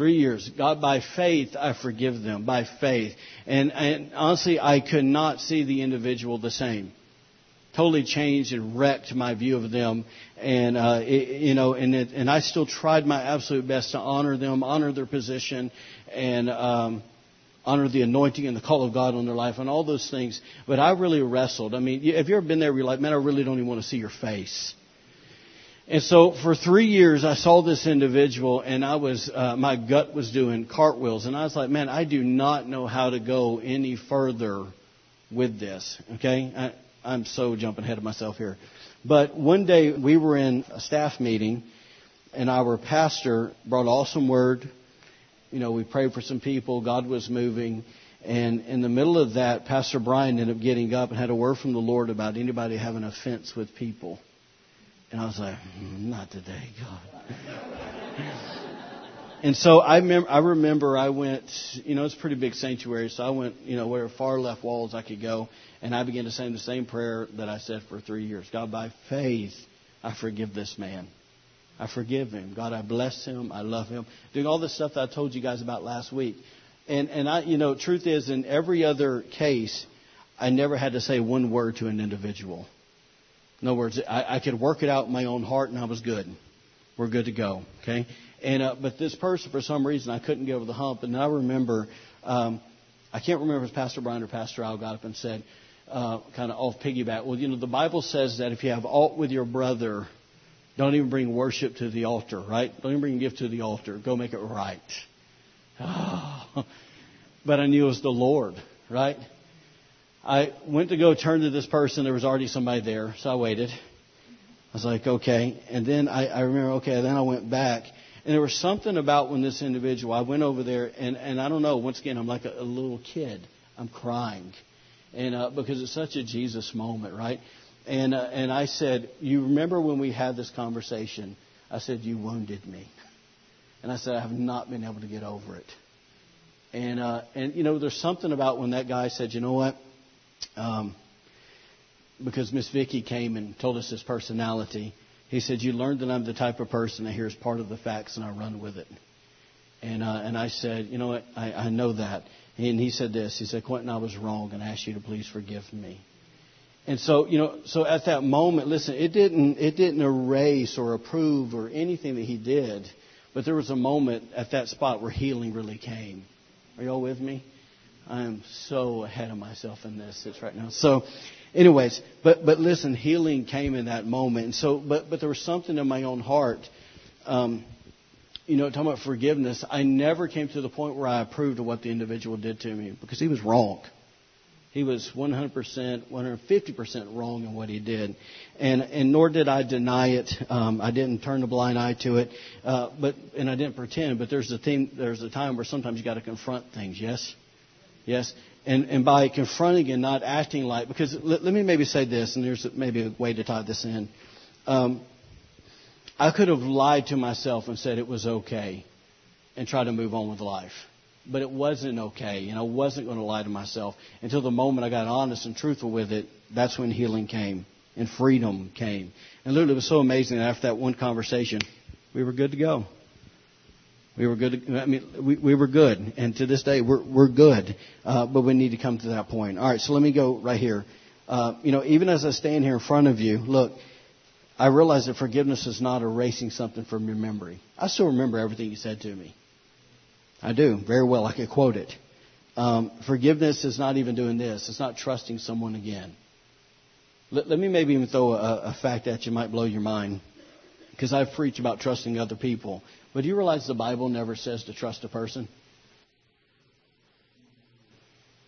Three years. God, by faith, I forgive them. By faith. And, and honestly, I could not see the individual the same totally changed and wrecked my view of them. And uh, it, you know, and it, and I still tried my absolute best to honor them, honor their position, and um, honor the anointing and the call of God on their life, and all those things. But I really wrestled. I mean, have you ever been there? Where you're like, man, I really don't even want to see your face. And so for three years, I saw this individual, and I was uh, my gut was doing cartwheels, and I was like, man, I do not know how to go any further with this. Okay, I, I'm so jumping ahead of myself here. But one day we were in a staff meeting, and our pastor brought awesome word. You know, we prayed for some people. God was moving. And in the middle of that, Pastor Brian ended up getting up and had a word from the Lord about anybody having offense with people. And I was like, mm, not today, God. And so I, mem- I remember I went, you know, it's a pretty big sanctuary, so I went, you know, where far left walls I could go, and I began to say the same prayer that I said for three years. God, by faith, I forgive this man. I forgive him. God, I bless him. I love him. Doing all the stuff that I told you guys about last week. And, and I, you know, truth is, in every other case, I never had to say one word to an individual. In other words, I, I could work it out in my own heart, and I was good. We're good to go. Okay. And uh, but this person, for some reason, I couldn't get over the hump. And I remember, um, I can't remember if Pastor Brian or Pastor Al got up and said, uh, kind of off piggyback. Well, you know, the Bible says that if you have alt with your brother, don't even bring worship to the altar, right? Don't even bring gift to the altar. Go make it right. but I knew it was the Lord, right? I went to go turn to this person. There was already somebody there, so I waited. I was like, okay. And then I, I remember, okay, then I went back and there was something about when this individual, I went over there, and, and I don't know, once again, I'm like a, a little kid. I'm crying, and uh, because it's such a Jesus moment, right? And uh, and I said, you remember when we had this conversation? I said you wounded me, and I said I have not been able to get over it. And uh, and you know, there's something about when that guy said, you know what? Um, because Miss Vicky came and told us his personality. He said, "You learned that I'm the type of person that hears part of the facts and I run with it." And uh, and I said, "You know what? I, I know that." And he said this. He said, "Quinton, I was wrong, and I ask you to please forgive me." And so, you know, so at that moment, listen, it didn't it didn't erase or approve or anything that he did, but there was a moment at that spot where healing really came. Are y'all with me? I am so ahead of myself in this it's right now. So, anyways, but but listen, healing came in that moment. And so, but but there was something in my own heart. Um, you know, talking about forgiveness, I never came to the point where I approved of what the individual did to me because he was wrong. He was 100%, 150% wrong in what he did. And, and nor did I deny it. Um, I didn't turn a blind eye to it. Uh, but, and I didn't pretend. But there's a thing, there's a time where sometimes you got to confront things. Yes? Yes? And, and by confronting and not acting like, because let, let me maybe say this, and there's maybe a way to tie this in. Um, I could have lied to myself and said it was okay and tried to move on with life but it wasn't okay, and I wasn't going to lie to myself until the moment I got honest and truthful with it. That's when healing came and freedom came. And literally, it was so amazing that after that one conversation, we were good to go. We were good. I mean, we, we were good, and to this day, we're we're good. Uh, but we need to come to that point. All right, so let me go right here. Uh, you know, even as I stand here in front of you, look, I realize that forgiveness is not erasing something from your memory. I still remember everything you said to me. I do very well. I could quote it. Um, forgiveness is not even doing this. It's not trusting someone again. Let, let me maybe even throw a, a fact at you might blow your mind, because I've preached about trusting other people. But do you realize the Bible never says to trust a person?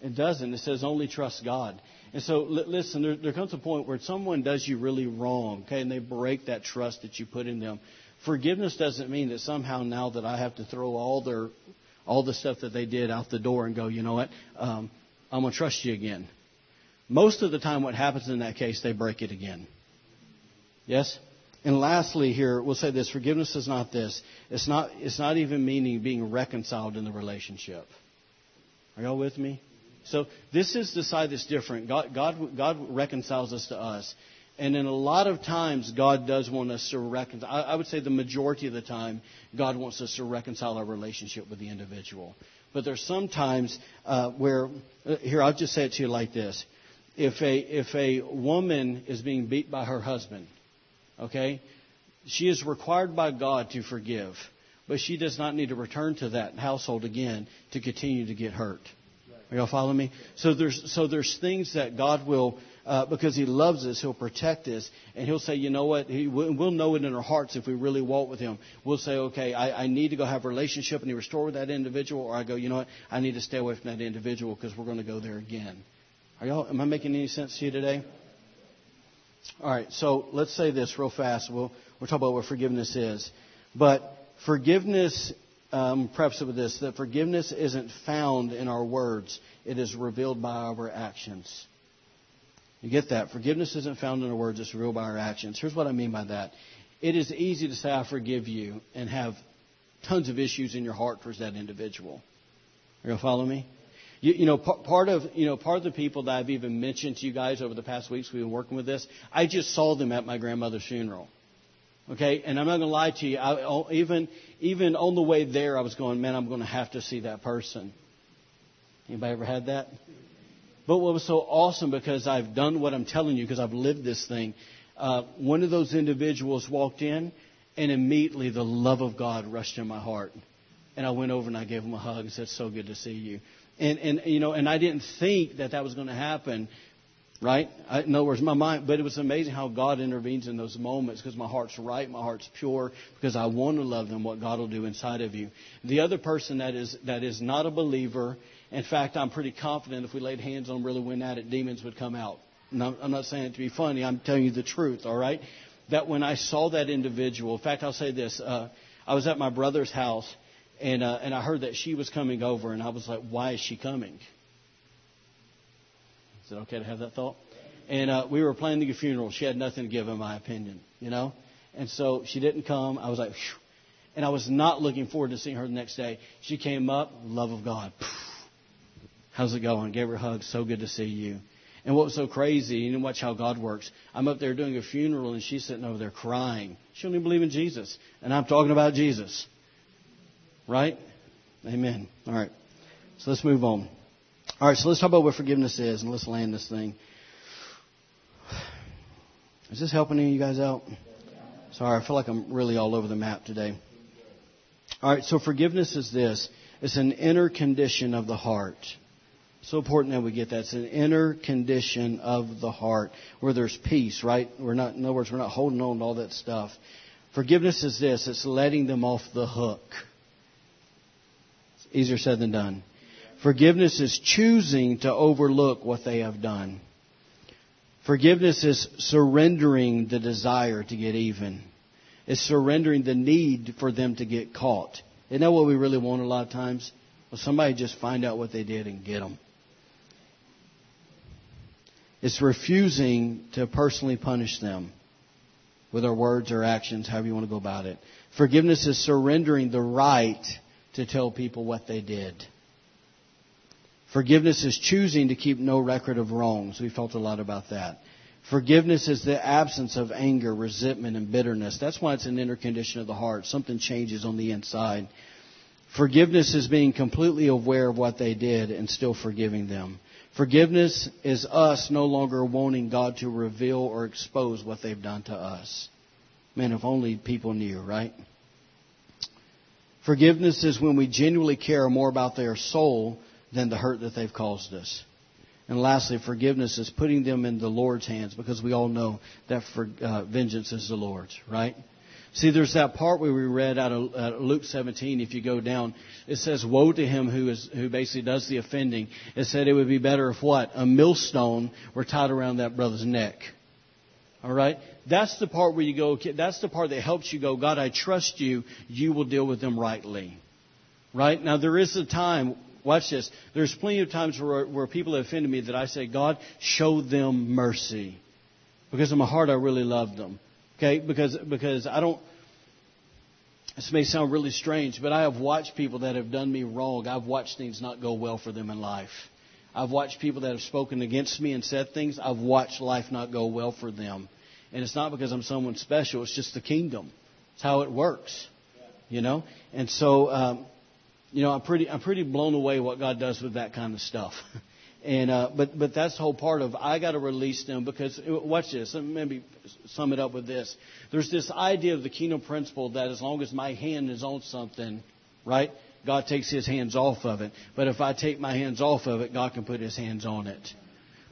It doesn't. It says only trust God. And so, listen, there, there comes a point where someone does you really wrong, okay, and they break that trust that you put in them. Forgiveness doesn't mean that somehow now that I have to throw all their all the stuff that they did out the door and go, you know what, um, I'm going to trust you again. Most of the time, what happens in that case, they break it again. Yes? And lastly, here, we'll say this forgiveness is not this. It's not, it's not even meaning being reconciled in the relationship. Are y'all with me? So this is the side that's different. God, God, God reconciles us to us. And in a lot of times, God does want us to reconcile. I would say the majority of the time, God wants us to reconcile our relationship with the individual. But there's some times uh, where, uh, here, I'll just say it to you like this. If a, if a woman is being beat by her husband, okay, she is required by God to forgive, but she does not need to return to that household again to continue to get hurt. Are y'all following me? So there's, so there's things that God will uh, because He loves us. He'll protect us, and He'll say, you know what? He, we'll know it in our hearts if we really walk with Him. We'll say, okay, I, I need to go have a relationship and He restore with that individual, or I go, you know what? I need to stay away from that individual because we're going to go there again. Are y'all? Am I making any sense to you today? All right. So let's say this real fast. We'll we'll talk about what forgiveness is, but forgiveness um, preface it with this that forgiveness isn't found in our words, it is revealed by our actions. You get that? Forgiveness isn't found in our words, it's revealed by our actions. Here's what I mean by that. It is easy to say, I forgive you, and have tons of issues in your heart towards that individual. Are you follow me? You, you know, p- part of you know part of the people that I've even mentioned to you guys over the past weeks we've been working with this. I just saw them at my grandmother's funeral. Okay, and I'm not going to lie to you. I, even even on the way there, I was going, man, I'm going to have to see that person. Anybody ever had that? But what was so awesome because I've done what I'm telling you because I've lived this thing. Uh, one of those individuals walked in, and immediately the love of God rushed in my heart. And I went over and I gave him a hug and said, "So good to see you." And and you know, and I didn't think that that was going to happen, right? I, in other words, my mind. But it was amazing how God intervenes in those moments because my heart's right, my heart's pure, because I want to love them. What God will do inside of you. The other person that is that is not a believer in fact, I'm pretty confident if we laid hands on them, really went at it, demons would come out. And I'm not saying it to be funny. I'm telling you the truth, all right? That when I saw that individual, in fact, I'll say this. Uh, I was at my brother's house, and, uh, and I heard that she was coming over, and I was like, why is she coming? Is it okay to have that thought? And uh, we were planning the funeral. She had nothing to give, in my opinion, you know. And so she didn't come. I was like, Phew. and I was not looking forward to seeing her the next day. She came up, love of God. How's it going? Gave her a hug. So good to see you. And what was so crazy, you know, watch how God works. I'm up there doing a funeral and she's sitting over there crying. She don't even believe in Jesus. And I'm talking about Jesus. Right? Amen. All right. So let's move on. All right, so let's talk about what forgiveness is and let's land this thing. Is this helping any of you guys out? Sorry, I feel like I'm really all over the map today. All right, so forgiveness is this it's an inner condition of the heart. So important that we get that. It's an inner condition of the heart where there's peace, right? We're not, in other words, we're not holding on to all that stuff. Forgiveness is this it's letting them off the hook. Easier said than done. Forgiveness is choosing to overlook what they have done. Forgiveness is surrendering the desire to get even. It's surrendering the need for them to get caught. Isn't that what we really want a lot of times? Well, somebody just find out what they did and get them. It's refusing to personally punish them with our words or actions, however you want to go about it. Forgiveness is surrendering the right to tell people what they did. Forgiveness is choosing to keep no record of wrongs. We felt a lot about that. Forgiveness is the absence of anger, resentment, and bitterness. That's why it's an inner condition of the heart. Something changes on the inside. Forgiveness is being completely aware of what they did and still forgiving them. Forgiveness is us no longer wanting God to reveal or expose what they've done to us. Man, if only people knew, right? Forgiveness is when we genuinely care more about their soul than the hurt that they've caused us. And lastly, forgiveness is putting them in the Lord's hands because we all know that for, uh, vengeance is the Lord's, right? See, there's that part where we read out of uh, Luke 17. If you go down, it says, "Woe to him who is who basically does the offending." It said it would be better if what a millstone were tied around that brother's neck. All right, that's the part where you go. That's the part that helps you go. God, I trust you. You will deal with them rightly. Right now, there is a time. Watch this. There's plenty of times where, where people have offended me that I say, God, show them mercy, because in my heart I really love them. Okay, because because I don't. This may sound really strange, but I have watched people that have done me wrong. I've watched things not go well for them in life. I've watched people that have spoken against me and said things. I've watched life not go well for them. And it's not because I'm someone special. It's just the kingdom. It's how it works. You know? And so, um, you know, I'm pretty, I'm pretty blown away what God does with that kind of stuff. And uh, but but that's the whole part of I got to release them because watch this. Maybe sum it up with this. There's this idea of the kingdom principle that as long as my hand is on something, right, God takes His hands off of it. But if I take my hands off of it, God can put His hands on it.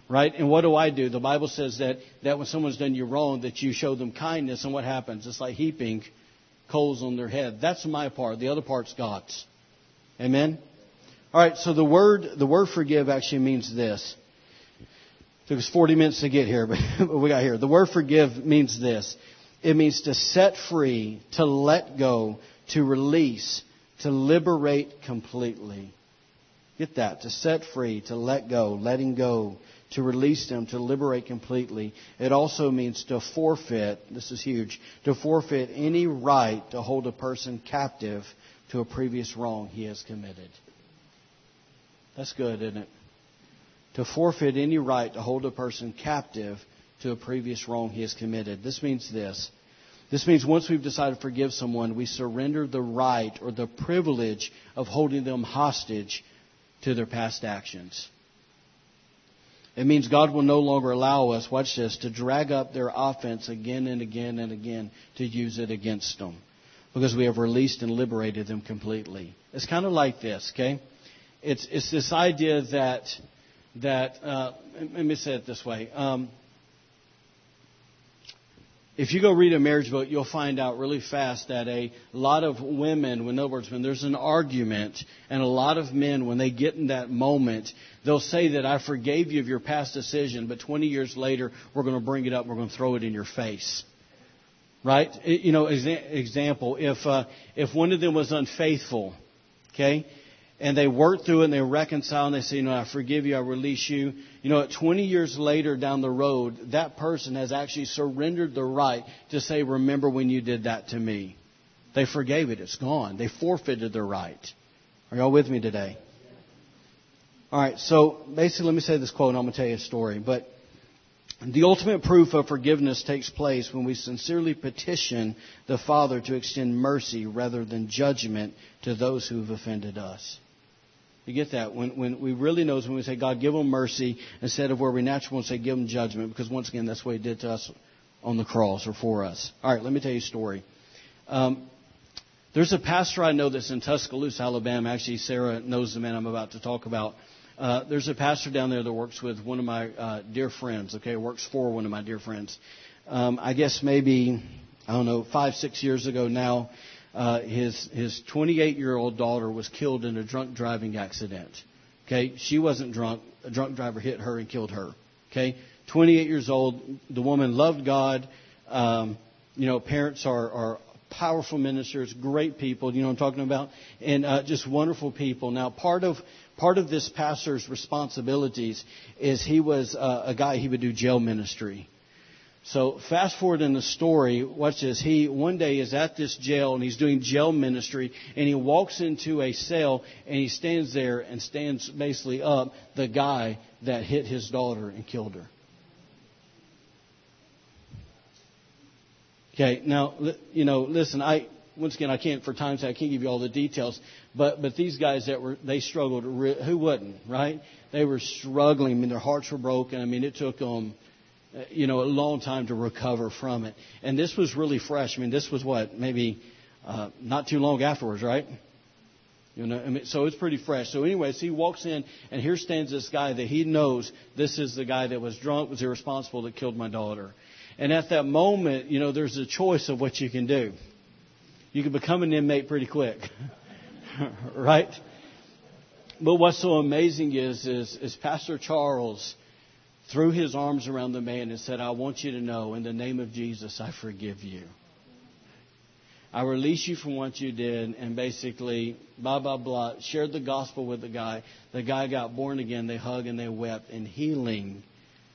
Right? And what do I do? The Bible says that, that when someone's done you wrong, that you show them kindness, and what happens? It's like heaping coals on their head. That's my part. The other part's God's. Amen? All right, so the word the word forgive actually means this. It took us 40 minutes to get here, but we got here. The word forgive means this. It means to set free, to let go, to release, to liberate completely. Get that. To set free, to let go, letting go, to release them, to liberate completely. It also means to forfeit, this is huge, to forfeit any right to hold a person captive to a previous wrong he has committed. That's good, isn't it? To forfeit any right to hold a person captive to a previous wrong he has committed. This means this. This means once we've decided to forgive someone, we surrender the right or the privilege of holding them hostage to their past actions. It means God will no longer allow us, watch this, to drag up their offense again and again and again to use it against them. Because we have released and liberated them completely. It's kind of like this, okay? It's, it's this idea that, that uh, let me say it this way. Um, if you go read a marriage book, you'll find out really fast that a lot of women, in other words, when there's an argument, and a lot of men, when they get in that moment, they'll say that I forgave you of your past decision, but 20 years later, we're going to bring it up, we're going to throw it in your face. Right? You know, example, if, uh, if one of them was unfaithful, okay, and they work through it and they reconcile and they say, you know, I forgive you, I release you. You know, 20 years later down the road, that person has actually surrendered the right to say, remember when you did that to me. They forgave it. It's gone. They forfeited their right. Are y'all with me today? All right. So basically, let me say this quote and I'm going to tell you a story. But the ultimate proof of forgiveness takes place when we sincerely petition the Father to extend mercy rather than judgment to those who have offended us. You get that? When, when we really know is when we say, God, give them mercy, instead of where we naturally want to say, give them judgment, because once again, that's what He did to us on the cross or for us. All right, let me tell you a story. Um, there's a pastor I know that's in Tuscaloosa, Alabama. Actually, Sarah knows the man I'm about to talk about. Uh, there's a pastor down there that works with one of my uh, dear friends. Okay, works for one of my dear friends. Um, I guess maybe I don't know five six years ago now. Uh, his his 28 year old daughter was killed in a drunk driving accident. Okay, she wasn't drunk. A drunk driver hit her and killed her. Okay, 28 years old. The woman loved God. Um, you know, parents are, are powerful ministers, great people. You know what I'm talking about, and uh, just wonderful people. Now, part of part of this pastor's responsibilities is he was uh, a guy he would do jail ministry. So fast forward in the story, watch this. He one day is at this jail and he's doing jail ministry and he walks into a cell and he stands there and stands basically up the guy that hit his daughter and killed her. Okay, now you know, listen, I once again I can't for time's sake I can't give you all the details, but but these guys that were they struggled. Who wouldn't, right? They were struggling. I mean, their hearts were broken. I mean, it took them uh, you know, a long time to recover from it. And this was really fresh. I mean, this was what maybe uh, not too long afterwards, right? You know, I mean, so it's pretty fresh. So, anyways, he walks in, and here stands this guy that he knows this is the guy that was drunk, was irresponsible, that killed my daughter. And at that moment, you know, there's a choice of what you can do. You can become an inmate pretty quick, right? But what's so amazing is, is, is Pastor Charles threw his arms around the man and said, I want you to know, in the name of Jesus, I forgive you. I release you from what you did, and basically, blah, blah, blah, shared the gospel with the guy. The guy got born again. They hugged and they wept, and healing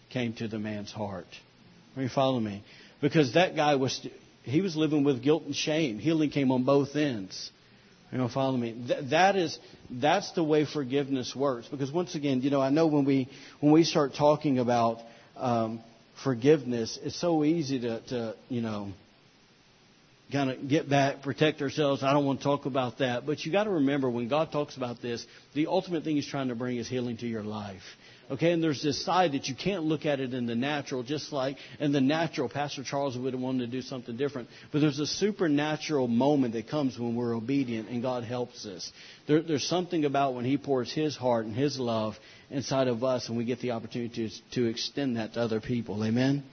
came to the man's heart. Are you follow me? Because that guy was, he was living with guilt and shame. Healing came on both ends. You know, follow me. Th- that is that's the way forgiveness works. Because once again, you know, I know when we when we start talking about um, forgiveness, it's so easy to, to you know kind of get back, protect ourselves. I don't want to talk about that. But you got to remember when God talks about this, the ultimate thing He's trying to bring is healing to your life. Okay, and there's this side that you can't look at it in the natural, just like in the natural, Pastor Charles would have wanted to do something different. But there's a supernatural moment that comes when we're obedient and God helps us. There, there's something about when He pours His heart and His love inside of us and we get the opportunity to, to extend that to other people. Amen?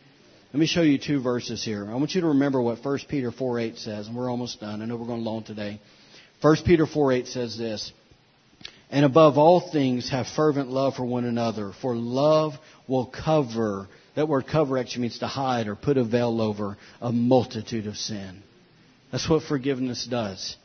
Let me show you two verses here. I want you to remember what 1 Peter 4 8 says, and we're almost done. I know we're going long today. 1 Peter 4 8 says this. And above all things, have fervent love for one another, for love will cover. That word cover actually means to hide or put a veil over a multitude of sin. That's what forgiveness does.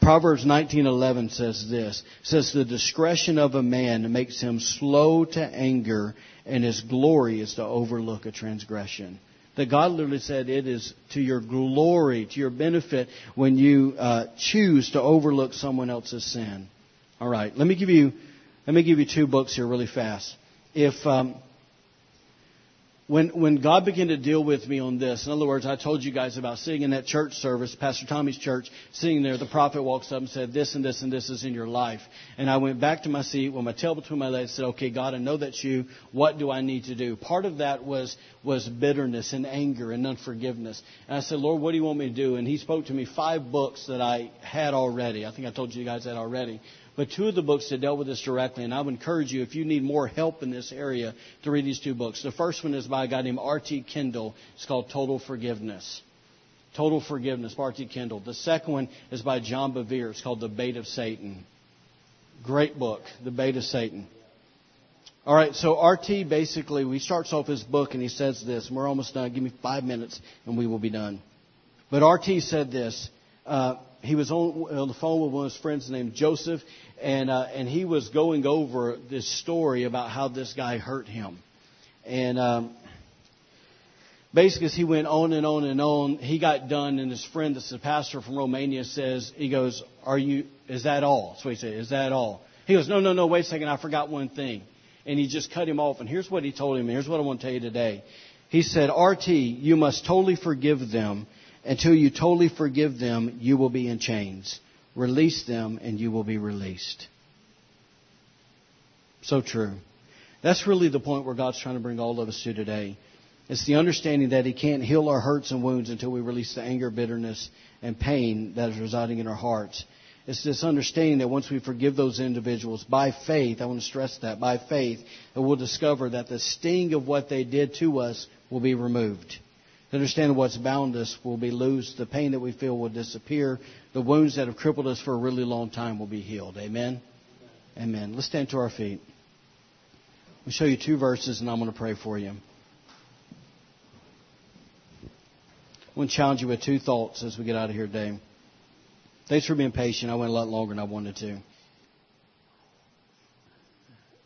Proverbs 19:11 says this. Says the discretion of a man makes him slow to anger and his glory is to overlook a transgression. That God literally said it is to your glory, to your benefit when you uh, choose to overlook someone else's sin. All right, let me give you let me give you two books here really fast. If um, when when God began to deal with me on this, in other words, I told you guys about sitting in that church service, Pastor Tommy's church, sitting there. The prophet walks up and said, "This and this and this is in your life." And I went back to my seat with my tail between my legs, and said, "Okay, God, I know that's you. What do I need to do?" Part of that was was bitterness and anger and unforgiveness. And I said, "Lord, what do you want me to do?" And He spoke to me five books that I had already. I think I told you guys that already but two of the books that dealt with this directly. And I would encourage you, if you need more help in this area, to read these two books. The first one is by a guy named R.T. Kendall. It's called Total Forgiveness. Total Forgiveness R.T. Kendall. The second one is by John Bevere. It's called The Bait of Satan. Great book, The Bait of Satan. All right, so RT basically, he starts off his book and he says this, and we're almost done. Give me five minutes and we will be done. But RT said this. Uh, he was on, on the phone with one of his friends named Joseph, and uh, and he was going over this story about how this guy hurt him, and um, basically as he went on and on and on, he got done, and his friend, that's the pastor from Romania, says he goes, "Are you? Is that all?" So he said. Is that all? He goes, "No, no, no. Wait a second. I forgot one thing." And he just cut him off. And here's what he told him. Here's what I want to tell you today. He said, "RT, you must totally forgive them." Until you totally forgive them, you will be in chains. Release them and you will be released. So true. That's really the point where God's trying to bring all of us to today. It's the understanding that He can't heal our hurts and wounds until we release the anger, bitterness, and pain that is residing in our hearts. It's this understanding that once we forgive those individuals by faith, I want to stress that, by faith, that we'll discover that the sting of what they did to us will be removed. The understanding what's bound us will be loosed. The pain that we feel will disappear. The wounds that have crippled us for a really long time will be healed. Amen? Amen. Let's stand to our feet. I'll show you two verses and I'm going to pray for you. I want to challenge you with two thoughts as we get out of here today. Thanks for being patient. I went a lot longer than I wanted to.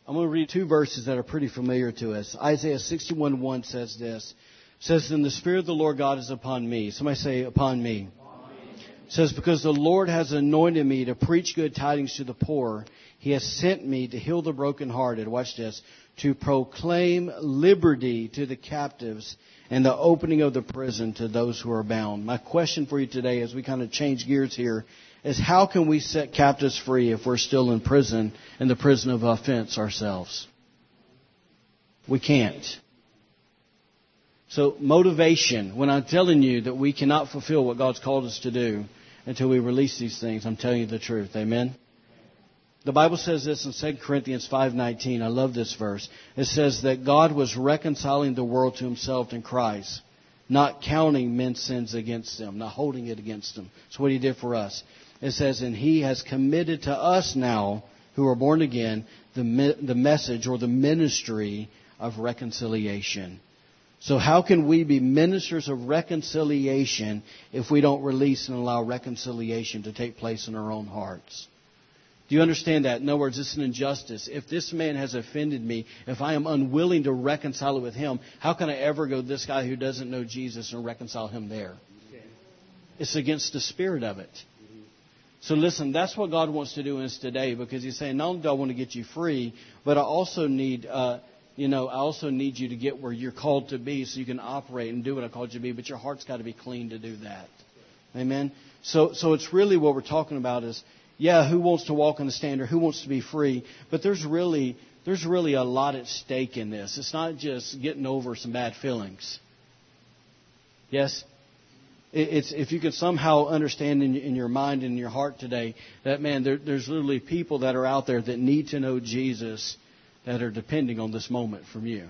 I'm going to read two verses that are pretty familiar to us. Isaiah 61:1 says this says, Then the Spirit of the Lord God is upon me. Somebody say, upon me. It says, Because the Lord has anointed me to preach good tidings to the poor. He has sent me to heal the brokenhearted. Watch this. To proclaim liberty to the captives and the opening of the prison to those who are bound. My question for you today as we kind of change gears here is how can we set captives free if we're still in prison, in the prison of offense ourselves? We can't. So motivation, when I'm telling you that we cannot fulfill what God's called us to do until we release these things, I'm telling you the truth. Amen. The Bible says this in 2 Corinthians 5:19. I love this verse. It says that God was reconciling the world to himself in Christ, not counting men's sins against them, not holding it against them. That's what he did for us. It says, and he has committed to us now, who are born again, the, the message or the ministry of reconciliation. So how can we be ministers of reconciliation if we don't release and allow reconciliation to take place in our own hearts? Do you understand that? In other words, it's an injustice. If this man has offended me, if I am unwilling to reconcile it with him, how can I ever go to this guy who doesn't know Jesus and reconcile him there? It's against the spirit of it. So listen, that's what God wants to do in us today because He's saying, not only do I want to get you free, but I also need uh, you know, I also need you to get where you're called to be so you can operate and do what I called you to be, but your heart's got to be clean to do that. Amen? So, so it's really what we're talking about is, yeah, who wants to walk in the standard? Who wants to be free? But there's really, there's really a lot at stake in this. It's not just getting over some bad feelings. Yes? It's if you can somehow understand in, in your mind and in your heart today that man, there, there's literally people that are out there that need to know Jesus that are depending on this moment from you.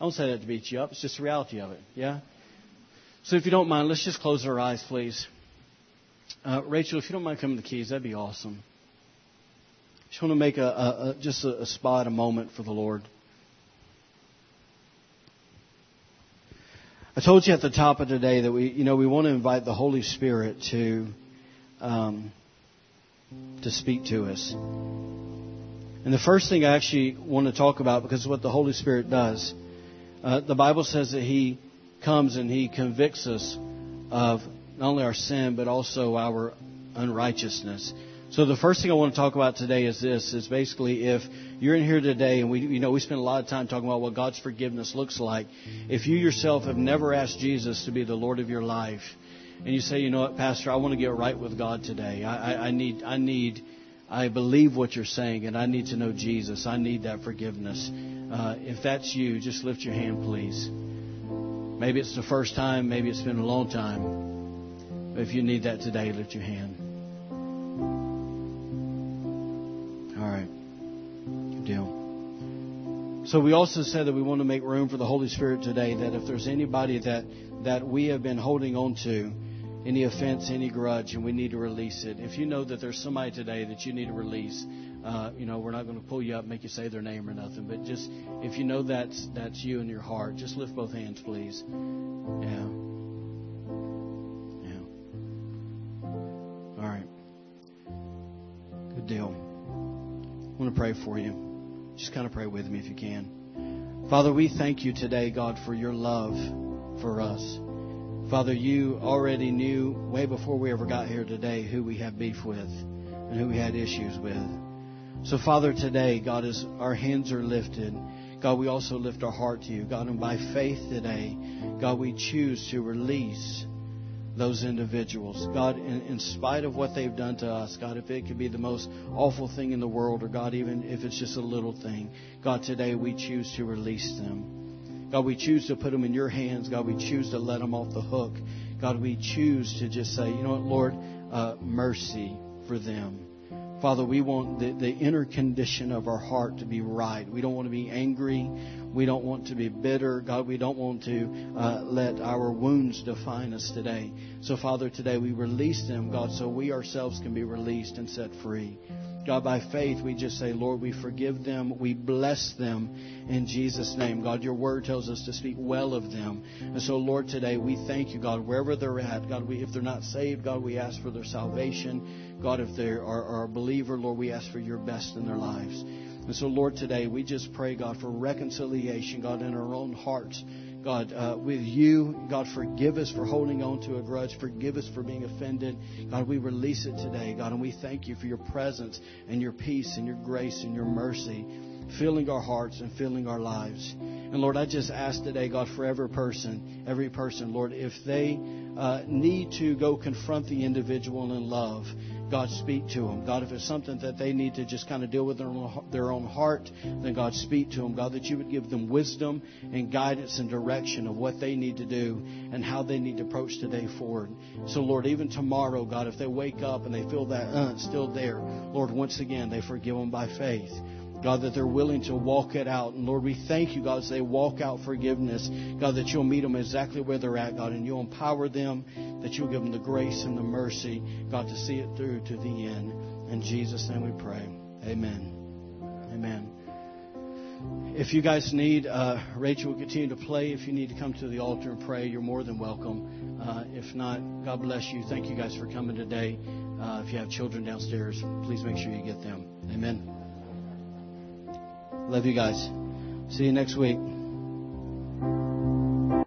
I don't say that to beat you up. It's just the reality of it. Yeah? So if you don't mind, let's just close our eyes, please. Uh, Rachel, if you don't mind coming to the keys, that'd be awesome. Just want to make a, a, a just a, a spot, a moment for the Lord. I told you at the top of today that we, you know, we want to invite the Holy Spirit to, um, to speak to us. And the first thing I actually want to talk about, because what the Holy Spirit does, uh, the Bible says that He comes and He convicts us of not only our sin, but also our unrighteousness. So the first thing I want to talk about today is this: is basically if you're in here today, and we, you know, we spend a lot of time talking about what God's forgiveness looks like. If you yourself have never asked Jesus to be the Lord of your life, and you say, you know what, Pastor, I want to get right with God today. I, I, I need, I need I believe what you're saying, and I need to know Jesus. I need that forgiveness. Uh, if that's you, just lift your hand, please. Maybe it's the first time, maybe it's been a long time. But if you need that today, lift your hand. All right. Good deal. So we also said that we want to make room for the Holy Spirit today, that if there's anybody that, that we have been holding on to, any offense, any grudge, and we need to release it. If you know that there's somebody today that you need to release, uh, you know, we're not going to pull you up, make you say their name or nothing, but just if you know that's that's you in your heart, just lift both hands, please. Yeah. Yeah. All right. Good deal. I want to pray for you. Just kind of pray with me if you can. Father, we thank you today, God, for your love for us. Father, you already knew way before we ever got here today who we have beef with and who we had issues with. So, Father, today, God, as our hands are lifted, God, we also lift our heart to you. God, and by faith today, God, we choose to release those individuals. God, in, in, spite of what they've done to us, God, if it could be the most awful thing in the world, or God, even if it's just a little thing, God, today we choose to release them. God, we choose to put them in your hands. God, we choose to let them off the hook. God, we choose to just say, you know what, Lord, uh, mercy for them. Father, we want the, the inner condition of our heart to be right. We don't want to be angry. We don't want to be bitter. God, we don't want to uh, let our wounds define us today. So, Father, today we release them, God, so we ourselves can be released and set free. God, by faith, we just say, Lord, we forgive them. We bless them in Jesus' name. God, your word tells us to speak well of them. And so, Lord, today we thank you, God, wherever they're at. God, we, if they're not saved, God, we ask for their salvation. God, if they are, are a believer, Lord, we ask for your best in their lives. And so, Lord, today we just pray, God, for reconciliation, God, in our own hearts. God, uh, with you. God, forgive us for holding on to a grudge. Forgive us for being offended. God, we release it today, God, and we thank you for your presence and your peace and your grace and your mercy filling our hearts and filling our lives. And Lord, I just ask today, God, for every person, every person, Lord, if they uh, need to go confront the individual in love, God, speak to them. God, if it's something that they need to just kind of deal with their own, heart, then God, speak to them. God, that you would give them wisdom and guidance and direction of what they need to do and how they need to approach today forward. So, Lord, even tomorrow, God, if they wake up and they feel that uh, still there, Lord, once again, they forgive them by faith. God, that they're willing to walk it out. And Lord, we thank you, God, as they walk out forgiveness. God, that you'll meet them exactly where they're at, God, and you'll empower them, that you'll give them the grace and the mercy, God, to see it through to the end. In Jesus' name we pray. Amen. Amen. If you guys need, uh, Rachel will continue to play. If you need to come to the altar and pray, you're more than welcome. Uh, if not, God bless you. Thank you guys for coming today. Uh, if you have children downstairs, please make sure you get them. Amen. Love you guys. See you next week.